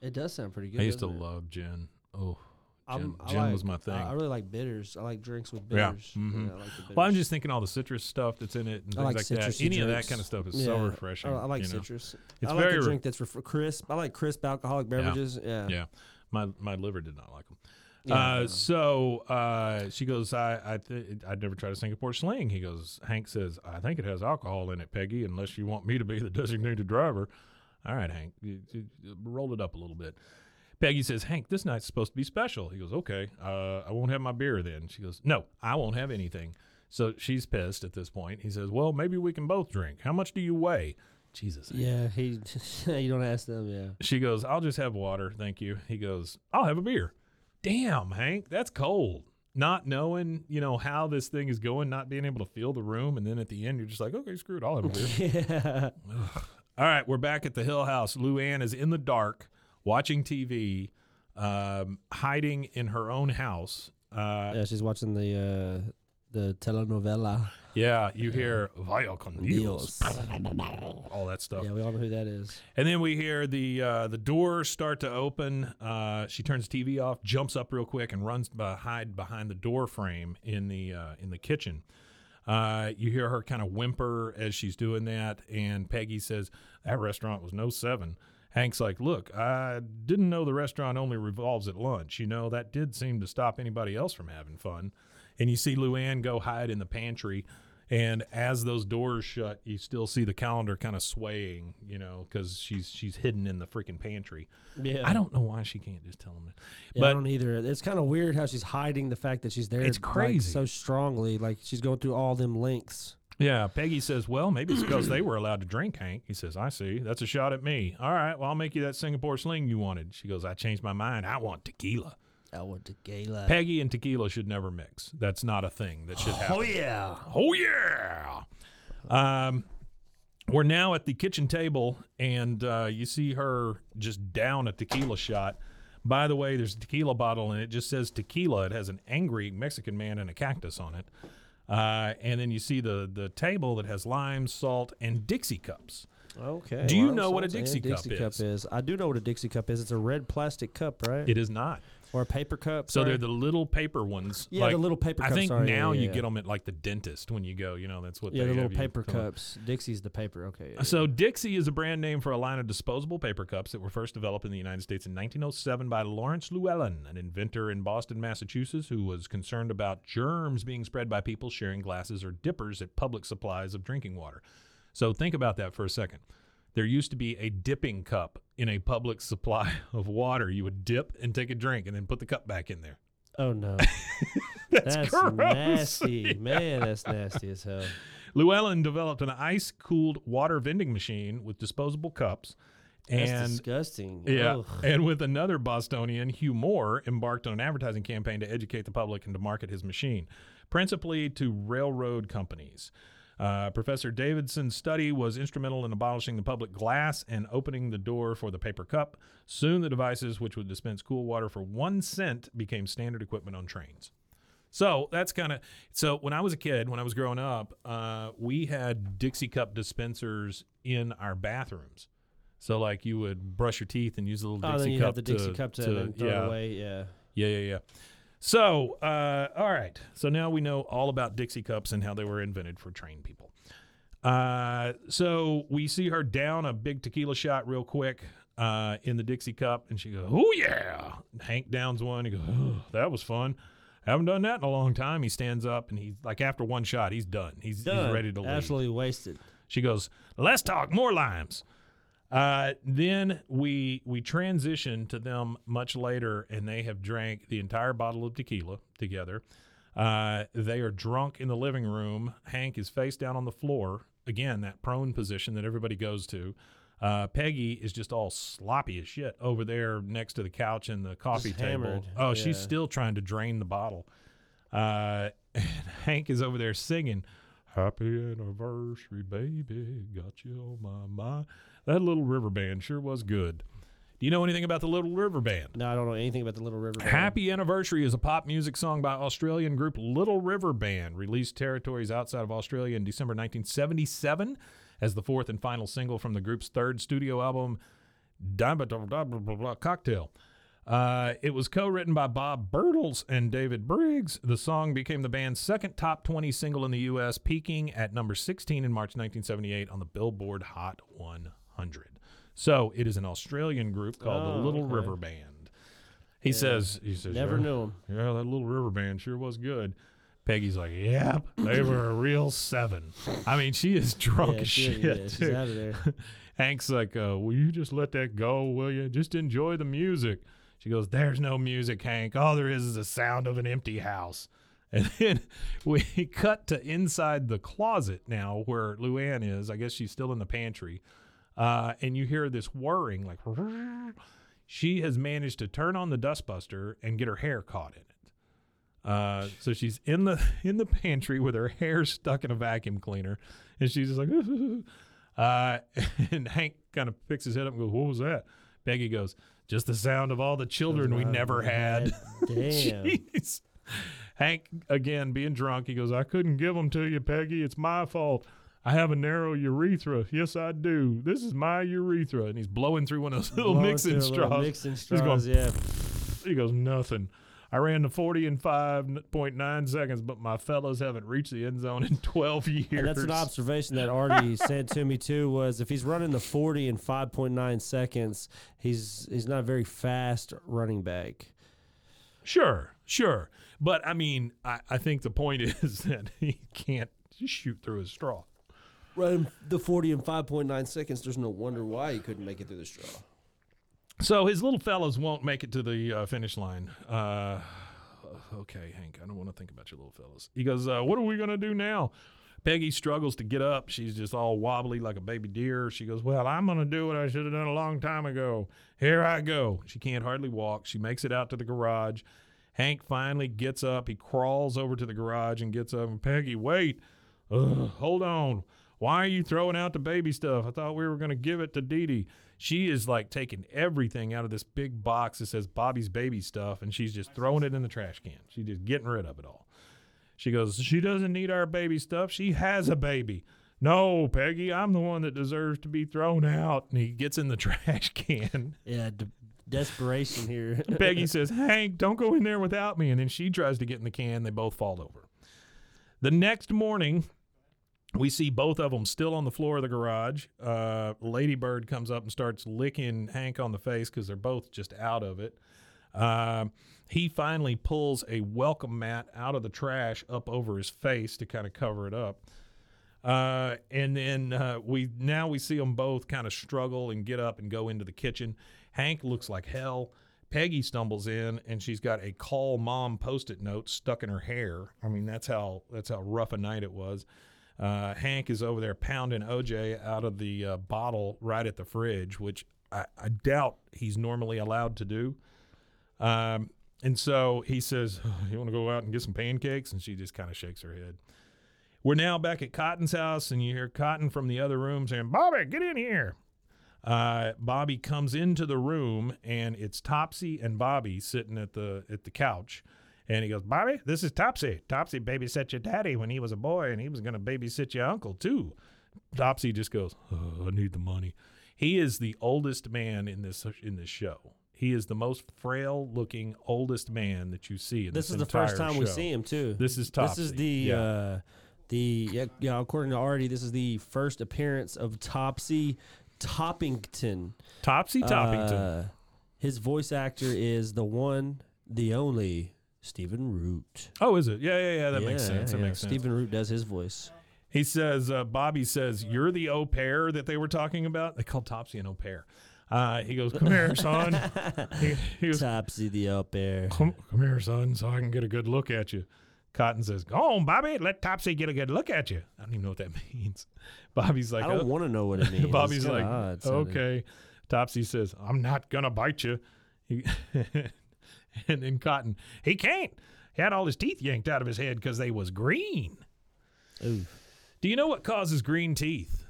It does sound pretty good. I used to doesn't it? love gin. Oh, Gin, I gin was my thing. I, really like bitters. I like drinks with Yeah, bitters. mhm. I like the bitters. well, I'm just thinking all the citrus stuff that's in it and things like like, that. Any of that kind of stuff is so refreshing. I, I like you know? citrus. It's I like very a drink that's ref- crisp. I like crisp alcoholic beverages. Yeah. Yeah, my my liver did not like them. Yeah, uh, so uh, she goes, I I th- I'd never tried a Singapore sling. He goes, Hank says, I think it has alcohol in it, Peggy, unless you want me to be the [LAUGHS] designated driver. All right, Hank, you, you- you roll it up a little bit. Peggy says, Hank, this night's supposed to be special. He goes, okay, uh, I won't have my beer then. She goes, no, I won't have anything. So she's pissed at this point. He says, well, maybe we can both drink. How much do you weigh? Jesus. Yeah, he. [LAUGHS] you don't ask them. Yeah. She goes, I'll just have water. Thank you. He goes, I'll have a beer. Damn, Hank, that's cold. Not knowing, you know, how this thing is going, not being able to feel the room. And then at the end, you're just like, okay, screw it. I'll have a beer. [LAUGHS] yeah. All right, we're back at the Hill House. Luanne is in the dark watching TV, um, hiding in her own house. Uh, Yeah, she's watching the uh, the telenovela. yeah, you hear Vaya con Dios, all that stuff. Yeah, we all know who that is. And then we hear the uh, the doors start to open. Uh, she turns the TV off, jumps up real quick, and runs to hide behind the door frame in the uh, in the kitchen. Uh, you hear her kind of whimper as she's doing that, and Peggy says that restaurant was no seven. Hank's like, look, I didn't know the restaurant only revolves at lunch. You know that did seem to stop anybody else from having fun. And you see Luanne go hide in the pantry. And as those doors shut, you still see the calendar kind of swaying, you know, because she's she's hidden in the freaking pantry. Yeah. I don't know why she can't just tell him that. Yeah, I don't either. It's kind of weird how she's hiding the fact that she's there. It's like, crazy. so strongly. Like she's going through all them links. Yeah, Peggy says, "Well, maybe it's because they [CLEARS THROAT] were allowed to drink." Hank, he says, "I see. That's a shot at me. All right, well, I'll make you that Singapore sling you wanted." She goes, "I changed my mind. I want tequila." I want tequila. Peggy and tequila should never mix. That's not a thing that should happen. oh yeah. Oh yeah. Um, we're now at the kitchen table, and uh, you see her just down a tequila shot. By the way, there's a tequila bottle, and it just says tequila. It has an angry Mexican man and a cactus on it. Uh, and then you see the the table that has lime, salt, and Dixie cups. Okay. Do you well, know what a Dixie and cup Dixie cup is? is? I do know what a Dixie cup is. It's a red plastic cup, right? It is not. Or a paper cup. So sorry. they're the little paper ones. Yeah, the little paper cups. I think sorry, now yeah, you yeah. get them at like the dentist when you go. You know, that's what yeah the little paper fill up. cups. Dixie's the paper. Okay. So Dixie is a brand name for a line of disposable paper cups that were first developed in the United States in 1907 by Lawrence Luellen, an inventor in Boston, Massachusetts, who was concerned about germs being spread by people sharing glasses or dippers at public supplies of drinking water. So think about that for a second. There used to be a dipping cup in a public supply [LAUGHS] of water. You would dip and take a drink and then put the cup back in there. Oh no. [LAUGHS] That's, That's gross. nasty, [LAUGHS] man. That's nasty as hell. Luellen developed an ice cooled water vending machine with disposable cups. That's and disgusting. Yeah. Ugh. And with another Bostonian, Hugh Moore embarked on an advertising campaign to educate the public and to market his machine, principally to railroad companies. Uh, Professor Davidson's study was instrumental in abolishing the public glass and opening the door for the paper cup. Soon, the devices, which would dispense cool water for one cent, became standard equipment on trains. So that's kind of so. When I was a kid, when I was growing up, uh, we had Dixie cup dispensers in our bathrooms. So like you would brush your teeth and use a little Oh, Dixie then you cup have the Dixie to, cup to, to- throw yeah, it away. Yeah. yeah, yeah, yeah. So, uh, all right. So now we know all about Dixie cups and how they were invented for trained people. Uh, so we see her down a big tequila shot real quick uh, in the Dixie cup, and she goes, "Oh yeah!" Hank downs one. He goes, oh, "That was fun." Haven't done that in a long time. He stands up and he's like, after one shot, he's done. He's, Done. he's ready to leave. Absolutely wasted. She goes, "Let's talk more limes." Uh, then we we transition to them much later, and they have drank the entire bottle of tequila together. Uh, they are drunk in the living room. Hank is face down on the floor again, that prone position that everybody goes to. Uh, Peggy is just all sloppy as shit over there next to the couch and the coffee Just table. hammered, Oh, she's still trying to drain the bottle. Uh, [LAUGHS] and Hank is over there singing, Happy anniversary, baby. Got you on my mind. That little river band sure was good. Do you know anything about the Little River Band? No, I don't know anything about the Little River. Band. Happy Anniversary is a pop music song by Australian group Little River Band, released territories outside of Australia in December 1977 as the fourth and final single from the group's third studio album, Diamantina Cocktail. Uh, it was co-written by Bob Birtles and David Briggs. The song became the band's second top 20 single in the U.S., peaking at number 16 in March 1978 on the Billboard Hot 100. So it is an Australian group called the Oh, Little okay. River Band. He says, he says, Never yeah, knew him. Yeah, that Little River Band sure was good. Peggy's like, yep, they were a real seven. I mean, she is drunk Yeah, as shit. yeah, she's out of there. [LAUGHS] Hank's like, uh, will you just let that go, will you? Just enjoy the music. She goes, there's no music, Hank. All there is is the sound of an empty house. [LAUGHS] And then we [LAUGHS] cut to inside the closet now where Luanne is. I guess she's still in the pantry. Uh, and you hear this whirring, like, [LAUGHS] she has managed to turn on the dustbuster and get her hair caught in it. Uh, so she's in the in the pantry with her hair stuck in a vacuum cleaner, and she's just like, uh, and Hank kind of picks his head up and goes, "What was that?" Peggy goes, "Just the sound of all the children we never had." [LAUGHS] Damn. Jeez. Hank again being drunk. He goes, "I couldn't give them to you, Peggy. It's my fault. I have a narrow urethra. Yes, I do. This is my urethra." And he's blowing through one of those little Blowing mixing a little straws. He's going, yeah. He goes, nothing. I ran the 40 in 5.9 seconds, but my fellows haven't reached the end zone in [LAUGHS] 12 years. And that's an observation that Artie [LAUGHS] said to me too. Was if he's running the forty in five point nine seconds, he's he's not a very fast running back. Sure, sure. But I mean, I, I think the point [LAUGHS] is that he can't shoot through a straw. Running the forty in five point nine seconds. There's no wonder why he couldn't make it through the straw. So his little fellows won't make it to the uh, finish line. Uh, okay, Hank, I don't want to think about your little fellas. He goes, uh, What are we going to do now? Peggy struggles to get up. She's just all wobbly like a baby deer. She goes, Well, I'm going to do what I should have done a long time ago. Here I go. She can't hardly walk. She makes it out to the garage. Hank finally gets up. He crawls over to the garage and gets up. And Peggy, wait. Ugh, hold on. Why are you throwing out the baby stuff? I thought we were going to give it to Didi. She is like taking everything out of this big box that says Bobby's baby stuff and she's just throwing it in the trash can. She's just getting rid of it all. She goes, She doesn't need our baby stuff. She has a baby. No, Peggy, I'm the one that deserves to be thrown out. And he gets in the [LAUGHS] trash can. Yeah, d- Desperation here. [LAUGHS] Peggy [LAUGHS] says, Hank, don't go in there without me. And then she tries to get in the can. They both fall over. The next morning, we see both of them still on the floor of the garage. Uh, Ladybird comes up and starts licking Hank on the face because they're both just out of it. Um, he finally pulls a welcome mat out of the trash up over his face to kind of cover it up. Uh, and then uh, we now we see them both kind of struggle and get up and go into the kitchen. Hank looks like hell. Peggy stumbles in and she's got a call mom post-it note stuck in her hair. I mean that's how that's how rough a night it was. Uh, Hank is over there pounding OJ out of the uh, bottle right at the fridge, which I, I doubt he's normally allowed to do. Um, and so he says, "Oh, "You want to go out and get some pancakes?" And she just kind of shakes her head. We're now back at Cotton's house, and you hear Cotton from the other room saying, "Bobby, get in here." Uh, Bobby comes into the room, and it's Topsy and Bobby sitting at the at the couch. And he goes, Bobby, this is Topsy. Topsy babysat your daddy when he was a boy, and he was going to babysit your uncle too. Topsy just goes, oh, I need the money. He is the oldest man in this in this show. He is the most frail looking oldest man that you see in this. this is the first time we see him too. This is Topsy. This is the Yeah. uh, the yeah, yeah. According to Artie, this is the first appearance of Topsy Toppington. Topsy Toppington. Uh, his voice actor is the one, the only Stephen Root. oh, is it? Yeah, yeah, yeah. That makes Yeah, sense. That yeah, makes sense. Stephen Root does his voice. He says, uh, Bobby says, You're the au pair that they were talking about. They called Topsy an au pair. Uh, he goes, Come here, son. [LAUGHS] he, he goes, Topsy the up there. come, come here, son, so I can get a good look at you. Cotton says, Go on, Bobby. Let Topsy get a good look at you. I don't even know what that [LAUGHS] means. Bobby's like, I don't "Oh." want to know what it [LAUGHS] means. Bobby's like, okay. Topsy says, I'm not going to bite you. He, [LAUGHS] and then Cotton, he can't. He had all his teeth yanked out of his head because they was green. Ooh. Do you know what causes green teeth?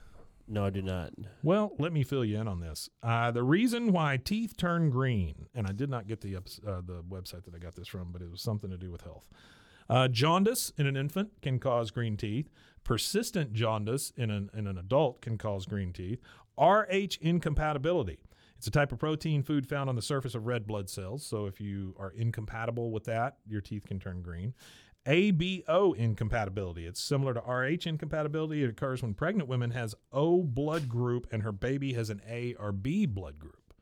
No, I do not. Well, let me fill you in on this. Uh, the reason why teeth turn green, and I did not get the uh, the website that I got this from, but it was something to do with health. Uh, jaundice in an infant can cause green teeth. Persistent jaundice in an, in an adult can cause green teeth. Rh incompatibility. It's a type of protein food found on the surface of red blood cells. So if you are incompatible with that, your teeth can turn green. ABO incompatibility. It's similar to RH incompatibility. It occurs when pregnant women has O blood group and her baby has an A or B blood group.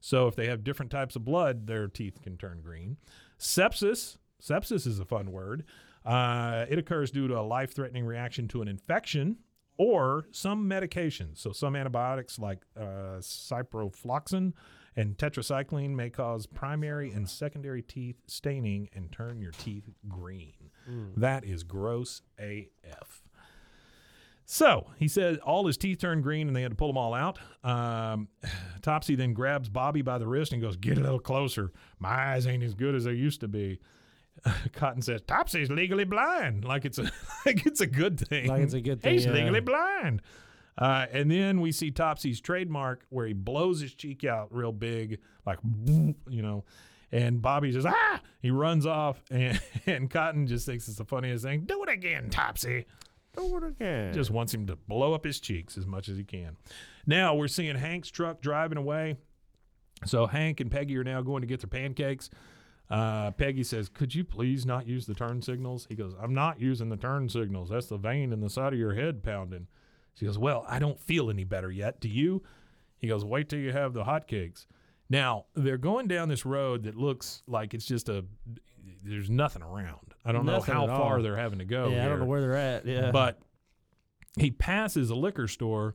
So if they have different types of blood, their teeth can turn green. Sepsis. Sepsis is a fun word. Uh, it occurs due to a life-threatening reaction to an infection or some medications. So some antibiotics like uh, ciprofloxacin and tetracycline may cause primary and secondary teeth staining and turn your teeth green. That is gross AF. So he said all his teeth turned green and they had to pull them all out. Um, [SIGHS] Topsy then grabs Bobby by the wrist and goes, Get a little closer. My eyes ain't as good as they used to be. [LAUGHS] Cotton says, Topsy's legally blind. Like it's a [LAUGHS] like it's a good thing. Like it's a good thing, He's yeah. legally blind. Uh, and then we see Topsy's trademark where he blows his cheek out real big, like [LAUGHS] you know. And Bobby says, ah! He runs off, and, and Cotton just thinks it's the funniest thing. Do it again, Topsy Do it again. just wants him to blow up his cheeks as much as he can. Now we're seeing Hank's truck driving away. So Hank and Peggy are now going to get their pancakes. Uh, Peggy says, "Could you please not use the turn signals?" He goes, "I'm not using the turn signals. That's the vein in the side of your head pounding." She goes, "Well, I don't feel any better yet. Do you?" He goes, "Wait till you have the hotcakes." Now they're going down this road that looks like it's just a. There's nothing around. I don't Nothing know how far all. they're having to go. yeah, I don't know where they're at. Yeah, but he passes a liquor store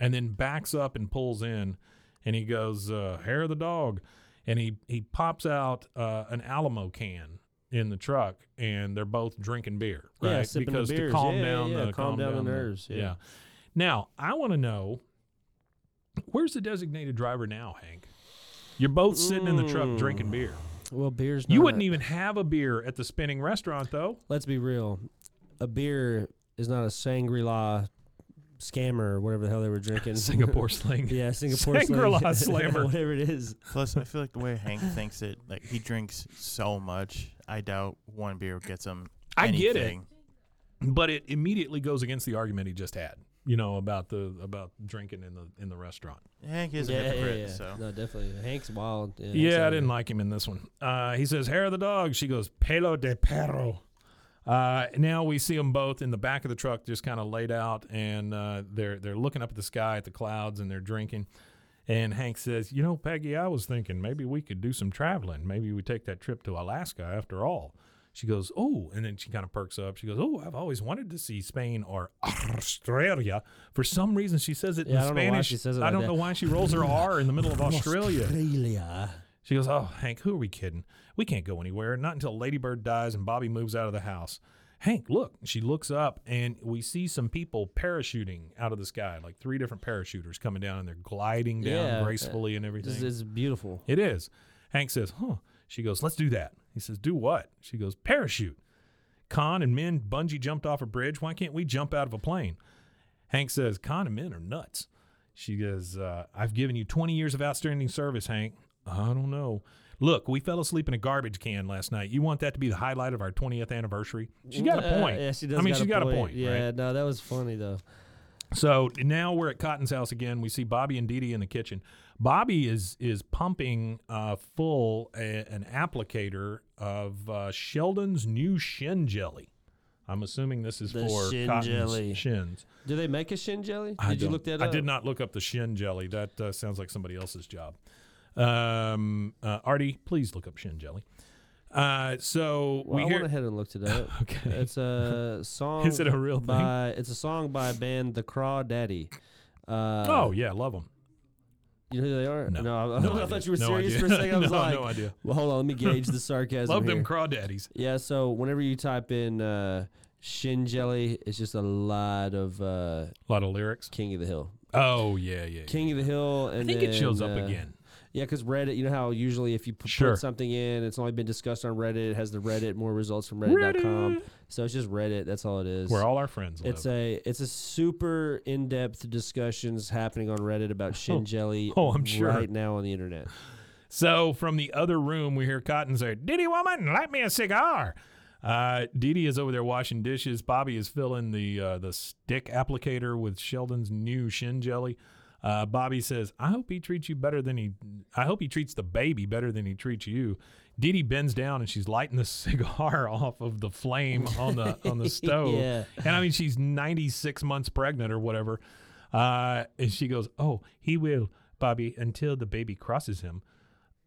and then backs up and pulls in and he goes uh, hair of the dog and he he pops out uh, an alamo can in the truck and they're both drinking beer Yeah, right the because to calm Yeah, yeah, down yeah, the calm down the nerves, yeah. now i want to know where's the designated driver now hank you're both sitting in the truck Mm. drinking beer well, beer's. you wouldn't even have a beer at the spinning restaurant though Let's be real. A beer is not a Shangri La scammer or whatever the hell they were drinking. [LAUGHS] singapore [LAUGHS] sling yeah, Singapore Shangri-La sling. [LAUGHS] Slammer. whatever it is. Plus, I feel like the way Hank thinks it, like he drinks so much. I doubt one beer gets him. I get it. anything. but it immediately goes against the argument he just had. you know, about the about drinking in the in the restaurant. Hank is a yeah, yeah, hypocrite, yeah. so No, definitely. Hank's wild. Yeah, Yeah, I didn't like him in this one. Uh, he says, hair of the dog. She goes, pelo de perro. Uh, now we see them both in the back of the truck, just kind of laid out, and uh, they're they're looking up at the sky, at the clouds, and they're drinking. And Hank says, "You know, Peggy, I was thinking maybe we could do some traveling. Maybe we take that trip to Alaska after all." She goes, "Oh," and then she kind of perks up. She goes, "Oh, I've always wanted to see Spain or Australia." For some reason, she says it Yeah, I in don't know why Spanish. she it I like don't know why she rolls her R in the middle of [LAUGHS] Australia. Australia. She goes, Oh, Hank, who are we kidding? We can't go anywhere. Not until Ladybird dies and Bobby moves out of the house. Hank, look. She looks up and we see some people parachuting out of the sky, like three different parachuters coming down and they're gliding down Yeah, gracefully and everything. This is beautiful. It is. Hank says, Huh. She goes, Let's do that. He says, Do what? She goes, Parachute. Kahn and Minh bungee jumped off a bridge. Why can't we jump out of a plane? Hank says, Kahn and Minh are nuts. She goes, uh, I've given you 20 years of outstanding service, Hank. I don't know. Look, we fell asleep in a garbage can last night. You want that to be the highlight of our 20th anniversary? She got a Uh, point. yeah, she does. I mean, got she's a got point. a point. Yeah, right? no, that was funny though. So now we're at Cotton's house again. We see Bobby and Didi in the kitchen. Bobby is is pumping uh, full a, an applicator of uh, Sheldon's new shin jelly. I'm assuming this is The for shin Cotton's jelly. shins. Do they make a shin jelly? Did you look that I did not look up the shin jelly. That uh, sounds like somebody else's job. Um, uh, Artie, please look up shin jelly. Uh, so Well, we I hear. went ahead and looked it up. [LAUGHS] Okay. It's a [LAUGHS] song. Is it a real thing? by, It's a song by a band, The Crawdaddy. Uh, oh yeah, love them. you know who they are? No, I, no [LAUGHS] I thought you were No serious idea. for a second. I was no, like, no idea. well, hold on, let me gauge the sarcasm. Love them here. crawdaddies. Yeah, so whenever you type in uh, shin jelly, it's just a lot of uh, A lot of lyrics. King of the Hill. Oh yeah, yeah. yeah. King of the Hill, and I think it shows up uh, again. Yeah, because Reddit, you know how usually if you p- Sure. put something in, it's only been discussed on Reddit. It has the Reddit, more results from Reddit.com. Reddit. So it's just Reddit. That's all it is. Where all our friends live. it's a it's a super in depth discussions happening on Reddit about [LAUGHS] shin jelly. Oh, I'm sure. right now on the internet. so from the other room, we hear Cotton say, "Didi woman, light me a cigar." Uh, Didi is over there washing dishes. Bobby is filling the uh, the stick applicator with Sheldon's new shin jelly. Uh, Bobby says, "I hope he treats you better than he. I hope he treats the baby better than he treats you." Didi bends down and she's lighting the [LAUGHS] cigar off of the flame on the on the [LAUGHS] stove. Yeah. And I mean, she's 96 months pregnant or whatever. Uh, and she goes, Oh, he will, Bobby, until the baby crosses him.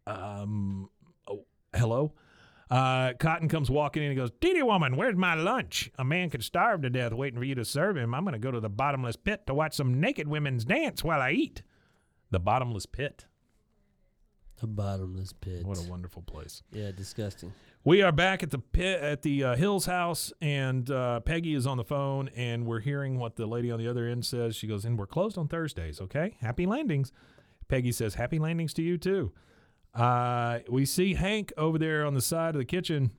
Um, oh, hello? Uh, Cotton comes walking in and goes, Didi woman, where's my lunch? A man could starve to death waiting for you to serve him. I'm going to go to the bottomless pit to watch some naked women's dance while I eat. The bottomless pit. The bottomless pit. What a wonderful place. yeah, disgusting. We are back at the pit at the uh, Hills house, and uh, Peggy is on the phone, and we're hearing what the lady on the other end says. She goes, "And we're closed on Thursdays, okay? Happy landings." Peggy says, "Happy landings to you too." Uh, we see Hank over there on the side of the kitchen.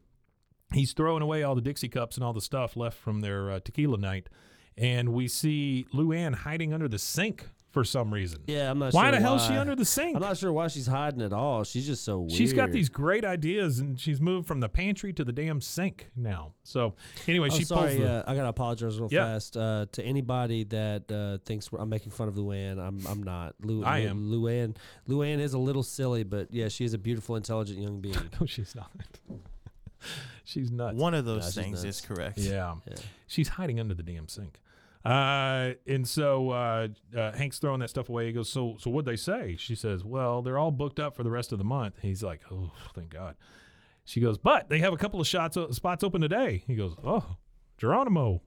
He's throwing away all the Dixie cups and all the stuff left from their uh, tequila night, and we see Luanne hiding under the sink for some reason. Yeah, I'm not sure. Why sure the hell is she under the sink? I'm not sure why she's hiding at all. She's just so weird. She's got these great ideas, and she's moved from the pantry to the damn sink now. So anyway, Oh, she sorry. pulls the. uh, I gotta apologize real Yeah. fast uh, to anybody that uh, thinks we're- I'm making fun of Luanne. I'm I'm not. Lu- I Lu- am. Luanne. Luanne is a little silly, but yeah, she is a beautiful, intelligent young [LAUGHS] being. no, she's not. [LAUGHS] she's nuts. One of those she's things is correct. Yeah. Yeah. she's hiding under the damn sink. Uh, and so uh, uh, Hank's throwing that stuff away. He goes, "So, so what'd they say?" She says, "Well, they're all booked up for the rest of the month." He's like, "Oh, thank God." She goes, "But they have a couple of shots spots open today." He goes, "Oh, Geronimo."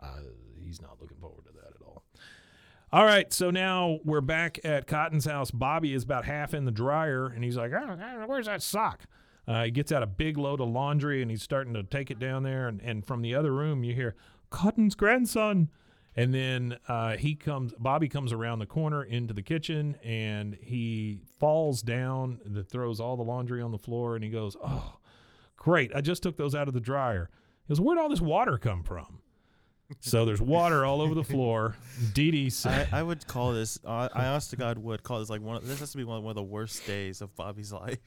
Uh, he's not looking forward to that at all. All right, so now we're back at Cotton's house. Bobby is about half in the dryer, and he's like, "Oh, "Where's that sock?" Uh, he gets out a big load of laundry, and he's starting to take it down there. And, and from the other room, you hear Cotton's grandson. And then uh, he comes, Bobby comes around the corner into the kitchen, and he falls down, that throws all the laundry on the floor, and he goes, "Oh, great! I just took those out of the dryer." He goes, "Where'd all this water come from?" So there's water all over the floor. [LAUGHS] Didi said, I, I would call this. Uh, I honest to God would call this like one. Of, this has to be one, one of the worst days of Bobby's life.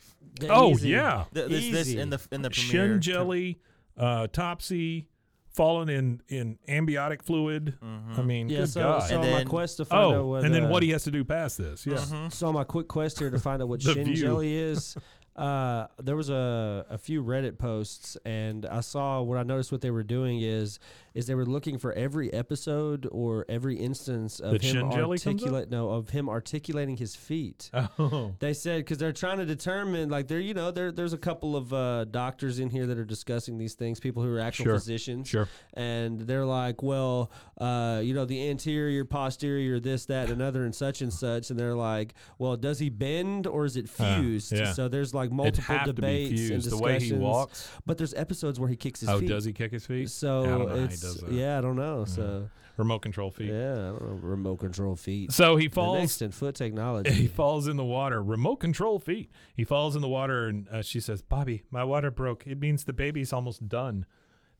"Oh Easy. yeah, Th- This, this in the in the premiere. shin jelly, uh, Topsy, falling in in ambiotic fluid. I mean, Yeah, good so, God. so And my then- quest to find out oh, what and then uh, what he has to do past this? Yeah. Mm-hmm. So my quick quest here to find out what [LAUGHS] The shin jelly is. [LAUGHS] Uh, there was a, a few Reddit posts, and I saw what I noticed. What they were doing is is they were looking for every episode or every instance of That him shin jelly comes articulate no of him articulating his feet. [LAUGHS] Oh. They said because they're trying to determine, like there, you know, there there's a couple of uh, doctors in here that are discussing these things, people who are actual Sure, physicians, Sure. and they're like, well, uh, you know, the anterior, posterior, this, that, and another, and such and such, and they're like, well, does he bend or is it Uh, fused? yeah. So there's like It'd multiple have to be debates and fused. discussions. The way he walks. but there's episodes where he kicks his feet. Oh, feet. does he kick his feet? So I don't know how he it's does that. yeah, I don't know. So Remote control feet. yeah, I don't know. Remote control feet. So he The falls. next in foot technology. [LAUGHS] he falls in the water. Remote control feet. He falls in the water, and uh, she says, "Bobby, my water broke. It means the baby's almost done."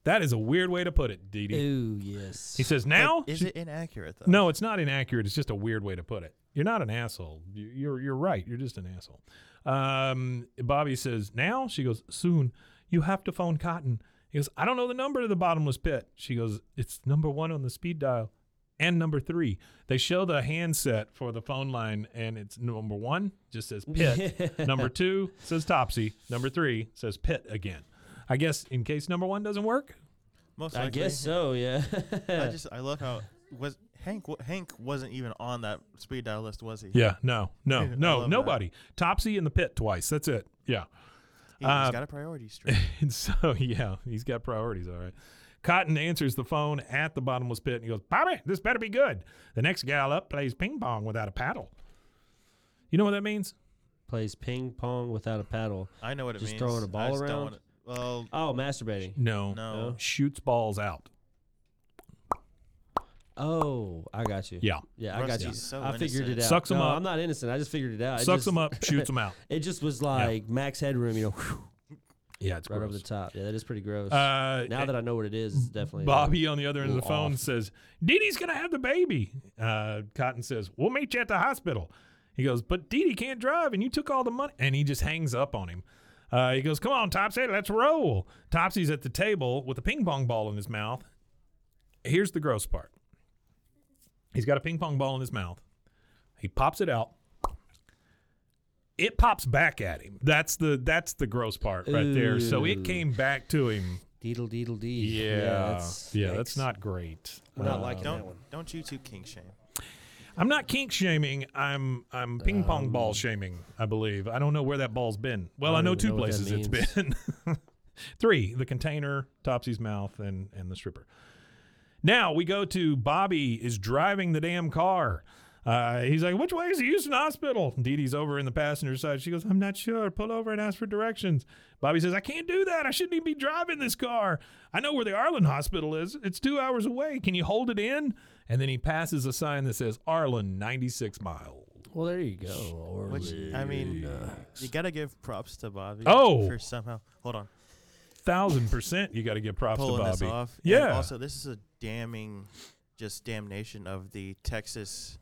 That is a weird way to put it, Didi. Ooh yes. He says, "Now." is She- it inaccurate though? no, it's not inaccurate. It's just a weird way to put it. You're not an asshole. You- You're you're right. You're just an asshole. Um, Bobby says, "Now." She goes, "Soon. You have to phone Cotton." He goes, "I don't know the number to the bottomless pit." She goes, "It's number one on the speed dial." And number three, they show the handset for the phone line, and it's number one just says [LAUGHS] pit. number two says topsy. Number three says pit again. I guess in case number one doesn't work. Most likely. I guess so. Yeah. I just I love how was Hank Hank wasn't even on that speed dial list, was he? Yeah, no, no, no, love that. nobody. Topsy in the pit twice. That's it. Yeah. He, Uh, has got a priority [LAUGHS] straight. And so, yeah, he's got priorities. All right. Cotton answers the phone at the bottomless pit and he goes, Bobby, this better be good. The next gal up plays ping pong without a paddle. You know what that means? Plays ping pong without a paddle. I know what it Just means. throwing a ball around? wanna- well, Oh, masturbating. No. no. Shoots balls out. Oh, I got you. Yeah. Yeah, I got Rusty's you. so I figured it out. Sucks 'em no, up. I'm not innocent. I just figured it out. It Sucks just- them up, shoots them out. [LAUGHS] It just was like max headroom, you know, Yeah, it's right over gross. the top. Yeah, that is pretty gross. Uh, now that I know what it is, it's definitely Bobby on the other end of the little phone off. says, Didi's going to have the baby. Uh, Cotton says, We'll meet you at the hospital. He goes, But Didi can't drive and you took all the money. And he just hangs up on him. Uh, he goes, Come on, Topsy, let's roll. Topsy's at the table with a ping pong ball in his mouth. Here's the gross part he's got a ping pong ball in his mouth. He pops it out. It pops back at him. That's the that's the gross part right there. So it came back to him. Deedle deedle dee. Yeah, that's, yeah, that's not great. We're not Uh, liking that Don't one. don't you two kink shame. I'm not kink shaming. I'm I'm ping pong Um, ball shaming. I believe. I don't know where that ball's been. Well, I, I know two know places it's been. [LAUGHS] Three: the container, Topsy's mouth, and and the stripper. Now we go to Bobby is driving the damn car. Uh, he's like, which way is the Houston Hospital? Didi's over in the passenger side. She goes, I'm not sure. Pull over and ask for directions. Bobby says, I can't do that. I shouldn't even be driving this car. I know where the Arlen Hospital is. It's two hours away. Can you hold it in? And then he passes a sign that says Arlen, 96 miles. Well, there you go. Which I mean, you gotta give props to Bobby. Oh. for somehow hold on Thousand percent, you got to give props pulling to this Bobby. off. And Yeah. also, this is a damning, just damnation of the Texas,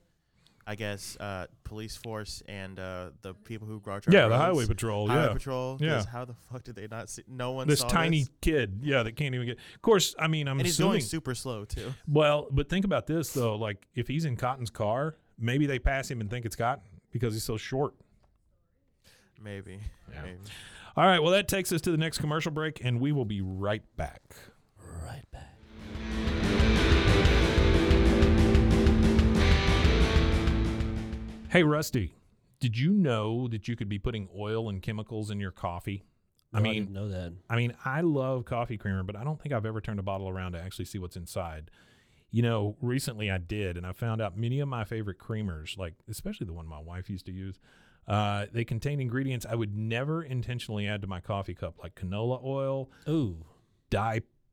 I guess, uh, police force and uh, the people who our yeah, the highway patrol. Highway yeah. patrol. Yeah. How the fuck did they not see? No one. This tiny this? kid, yeah, that can't even get. Of course, I mean, I'm and he's assuming. going super slow too. Well, but think about this though. Like, if he's in Cotton's car, maybe they pass him and think it's Cotton because he's so short. Maybe. Yeah. Maybe. All right. Well, that takes us to the next commercial break, and we will be right back. right back. Hey, Rusty, did you know that you could be putting oil and chemicals in your coffee? I No, mean, didn't know that. I mean, I love coffee creamer, but I don't think I've ever turned a bottle around to actually see what's inside. You know, recently I did, and I found out many of my favorite creamers, like especially the one my wife used to use, uh, they contain ingredients I would never intentionally add to my coffee cup, like canola oil, Ooh,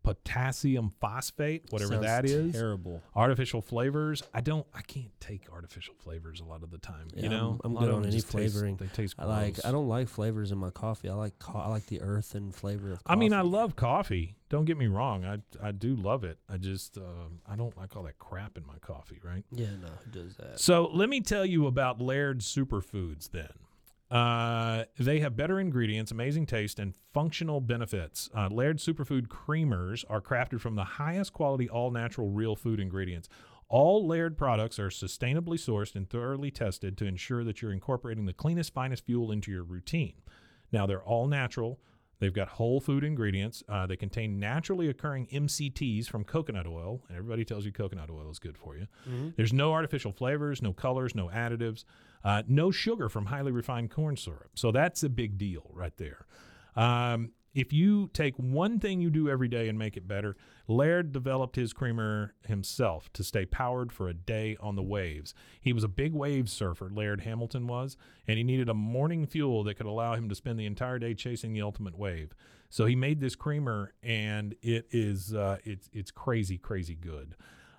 dipotassium phosphate, whatever sounds that is, Terrible. artificial flavors. I don't, I can't take artificial flavors a lot of the time. Yeah, you know, I'm- I'm good on any just taste- flavoring. they taste. Gross. I like. I don't like flavors in my coffee. I like. Co- I like the earth and flavor of. Coffee. I mean, I love coffee. Don't get me wrong. I I do love it. I just uh, I don't like all that crap in my coffee, right? Yeah, no, who does that? So let me tell you about Laird Superfoods then. Uh, they have better ingredients, amazing taste, and functional benefits. Uh, Laird Superfood creamers are crafted from the highest quality, all natural, real food ingredients. All Laird products are sustainably sourced and thoroughly tested to ensure that you're incorporating the cleanest, finest fuel into your routine. Now, they're all natural. They've got whole food ingredients. Uh, they contain naturally occurring MCTs from coconut oil. And everybody tells you coconut oil is good for you. There's no artificial flavors, no colors, no additives, uh, no sugar from highly refined corn syrup. So that's a big deal right there. Um, if you take one thing you do every day and make it better, Laird developed his creamer himself to stay powered for a day on the waves. He was a big wave surfer, Laird Hamilton was, and he needed a morning fuel that could allow him to spend the entire day chasing the ultimate wave. So he made this creamer, and it is uh, it's it's crazy, crazy good.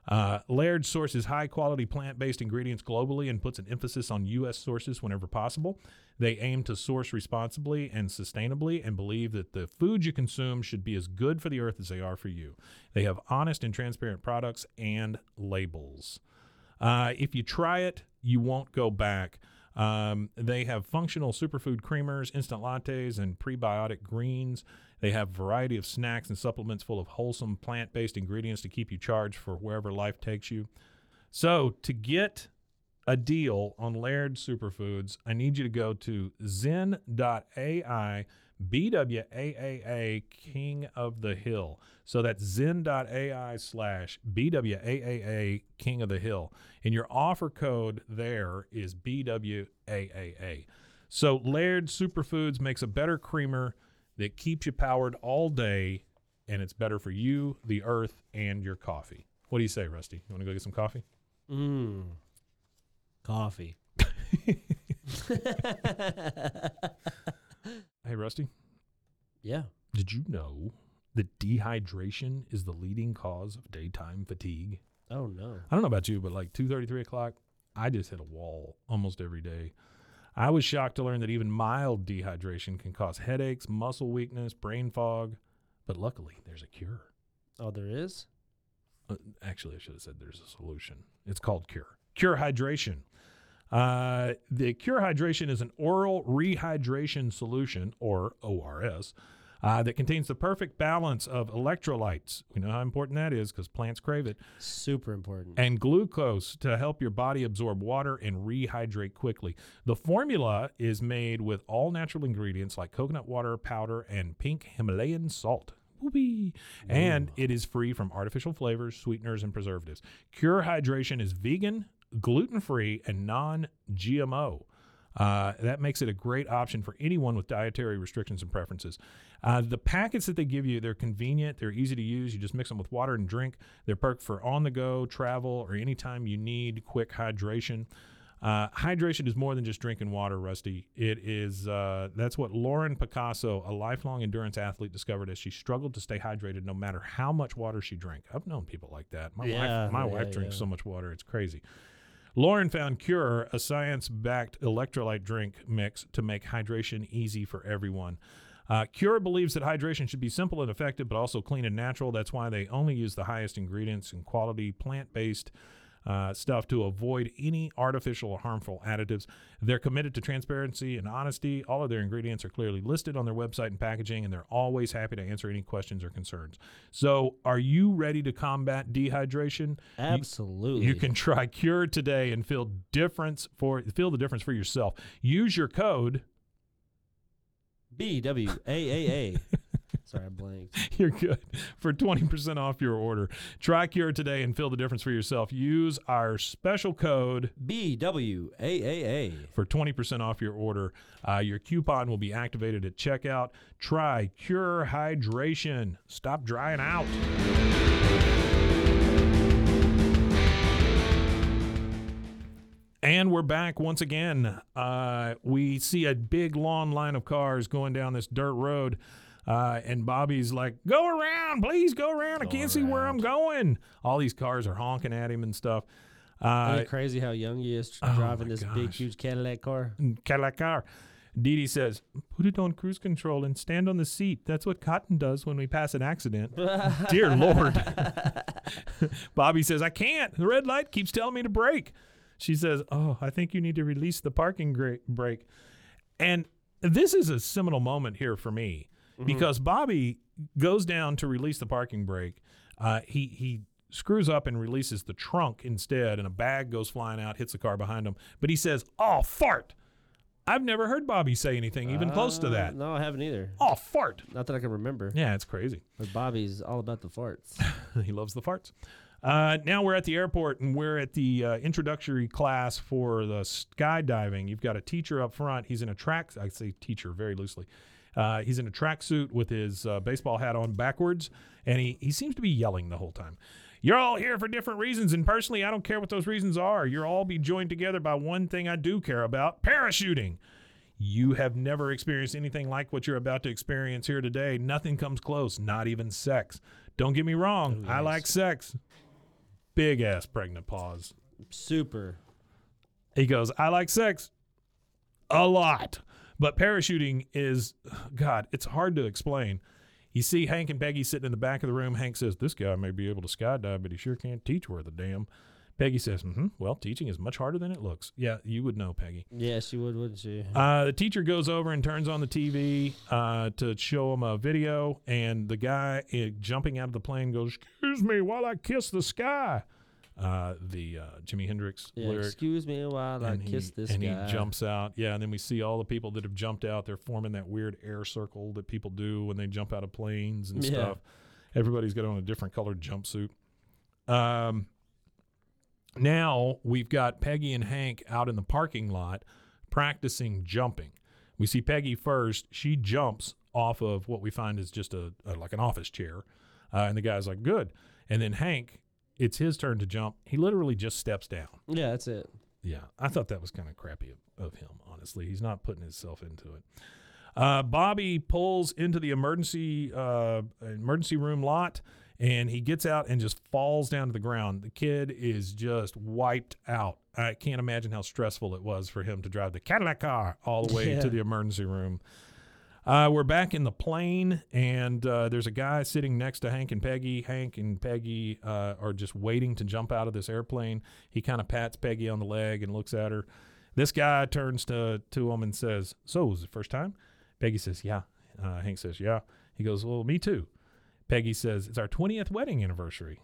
Uh, Laird sources high quality plant based ingredients globally and puts an emphasis on U.S. sources whenever possible. They aim to source responsibly and sustainably and believe that the foods you consume should be as good for the earth as they are for you. They have honest and transparent products and labels. Uh, if you try it, you won't go back. Um, they have functional superfood creamers, instant lattes, and prebiotic greens. They have variety of snacks and supplements full of wholesome plant based ingredients to keep you charged for wherever life takes you. So, to get a deal on Laird Superfoods, I need you to go to zen.ai BWAAA King of the Hill. So that's zen.ai slash BWAAA King of the Hill. And your offer code there is BWAAA. So Laird Superfoods makes a better creamer that keeps you powered all day, and it's better for you, the earth, and your coffee. What do you say, Rusty? You want to go get some coffee? Mmm. Coffee. [LAUGHS] [LAUGHS] Hey, Rusty, yeah. did you know that dehydration is the leading cause of daytime fatigue? Oh no. I don't know about you, but like two thirty, three o'clock, I just hit a wall almost every day. I was shocked to learn that even mild dehydration can cause headaches, muscle weakness, brain fog, but luckily there's a cure. Oh, there is. Uh, actually, I should have said there's a solution. It's called Cure. Cure Hydration. Uh, the Cure Hydration is an oral rehydration solution, or ORS, uh, that contains the perfect balance of electrolytes. We know how important that is because plants crave it, Super important. and glucose to help your body absorb water and rehydrate quickly. The formula is made with all natural ingredients like coconut water powder and pink Himalayan salt. Whoopee. And it is free from artificial flavors, sweeteners, and preservatives. Cure Hydration is vegan, gluten free, and non GMO. Uh, that makes it a great option for anyone with dietary restrictions and preferences. Uh, the packets that they give you, they're convenient, they're easy to use. You just mix them with water and drink. They're perfect for on the go, travel, or anytime you need quick hydration. Uh, hydration is more than just drinking water, Rusty. It is uh, that's what Lauren Picasso, a lifelong endurance athlete, discovered as she struggled to stay hydrated no matter how much water she drank. I've known people like that. My Yeah, wife, my yeah, wife drinks yeah. so much water, it's crazy. Lauren found Cure, a science backed electrolyte drink mix to make hydration easy for everyone. Uh, Cure believes that hydration should be simple and effective, but also clean and natural. That's why they only use the highest ingredients and quality plant based uh, stuff to avoid any artificial or harmful additives. They're committed to transparency and honesty. All of their ingredients are clearly listed on their website and packaging, and they're always happy to answer any questions or concerns. So, are you ready to combat dehydration? You- Absolutely. you can try Cure today and feel difference for feel the difference for yourself. Use your code. B W A A A. [LAUGHS] Sorry, I blanked. [LAUGHS] You're good for 20% off your order. Try Cure today and feel the difference for yourself. Use our special code B W A A A. for 20% off your order. Uh, your coupon will be activated at checkout. Try Cure Hydration. Stop drying out. And we're back once again. Uh, we see a big long line of cars going down this dirt road. Uh, and Bobby's like, go around, please go around. I can't see where I'm going. All these cars are honking at him and stuff. Uh, crazy how young he is oh driving this big, huge Cadillac car? Cadillac car. Didi says, put it on cruise control and stand on the seat. That's what Cotton does when we pass an accident. [LAUGHS] Dear Lord. [LAUGHS] Bobby says, I can't. The red light keeps telling me to brake. She says, Oh, I think you need to release the parking brake. And this is a seminal moment here for me because Bobby goes down to release the parking brake. Uh, he he screws up and releases the trunk instead, and a bag goes flying out, hits the car behind him. But he says, "Oh fart!" I've never heard Bobby say anything even close to Uh, that. No, I haven't either. Oh fart! Not that I can remember. Yeah, it's crazy. But Bobby's all about the farts. [LAUGHS] he loves the farts. Uh, now we're at the airport and we're at the uh, introductory class for the skydiving. You've got a teacher up front. He's in a track. I say teacher very loosely. Uh, he's in a tracksuit with his uh, baseball hat on backwards, and he he seems to be yelling the whole time. You're all here for different reasons, and personally, I don't care what those reasons are. You're all be joined together by one thing I do care about: parachuting. You have never experienced anything like what you're about to experience here today. Nothing comes close, not even sex. Don't get me wrong, I like sex. Big ass pregnant pause. Super. He goes, I like sex a lot. But parachuting is, [SIGHS] God, it's hard to explain. You see Hank and Peggy sitting in the back of the room. Hank says, This guy may be able to skydive, but he sure can't teach worth a damn. Peggy says, mm-hmm, Well, teaching is much harder than it looks. Yeah, you would know, Peggy. Yeah, she would, wouldn't she? Uh, the teacher goes over and turns on the TV uh, to show him a video, and the guy uh, jumping out of the plane goes, "Excuse me while I kiss the sky." Uh, the uh, Jimi Hendrix Yeah, lyric. excuse me while I he, kiss this and guy. he jumps out. Yeah, and then we see all the people that have jumped out. They're forming that weird air circle that people do when they jump out of planes and Yeah. stuff. Everybody's got on a different colored jumpsuit. Um, now we've got Peggy and Hank out in the parking lot practicing jumping. We see Peggy first. She jumps off of what we find is just a, a like an office chair, uh, and the guy's like, "Good." And then Hank, it's his turn to jump. He literally just steps down. Yeah, that's it. Yeah, I thought that was kind of crappy of, of him. Honestly, he's not putting himself into it. Uh, Bobby pulls into the emergency uh, emergency room lot, and he gets out and just falls down to the ground. The kid is just wiped out. I can't imagine how stressful it was for him to drive the Cadillac car all the way [LAUGHS] Yeah. to the emergency room. Uh, we're back in the plane, and uh, there's a guy sitting next to Hank and Peggy. Hank and Peggy uh, are just waiting to jump out of this airplane. He kind of pats Peggy on the leg and looks at her. This guy turns to to him and says, "So, is it first time?" Peggy says, "Yeah." Uh, Hank says, "Yeah." He goes, "Well, me too." Peggy says, "It's our 20th wedding anniversary."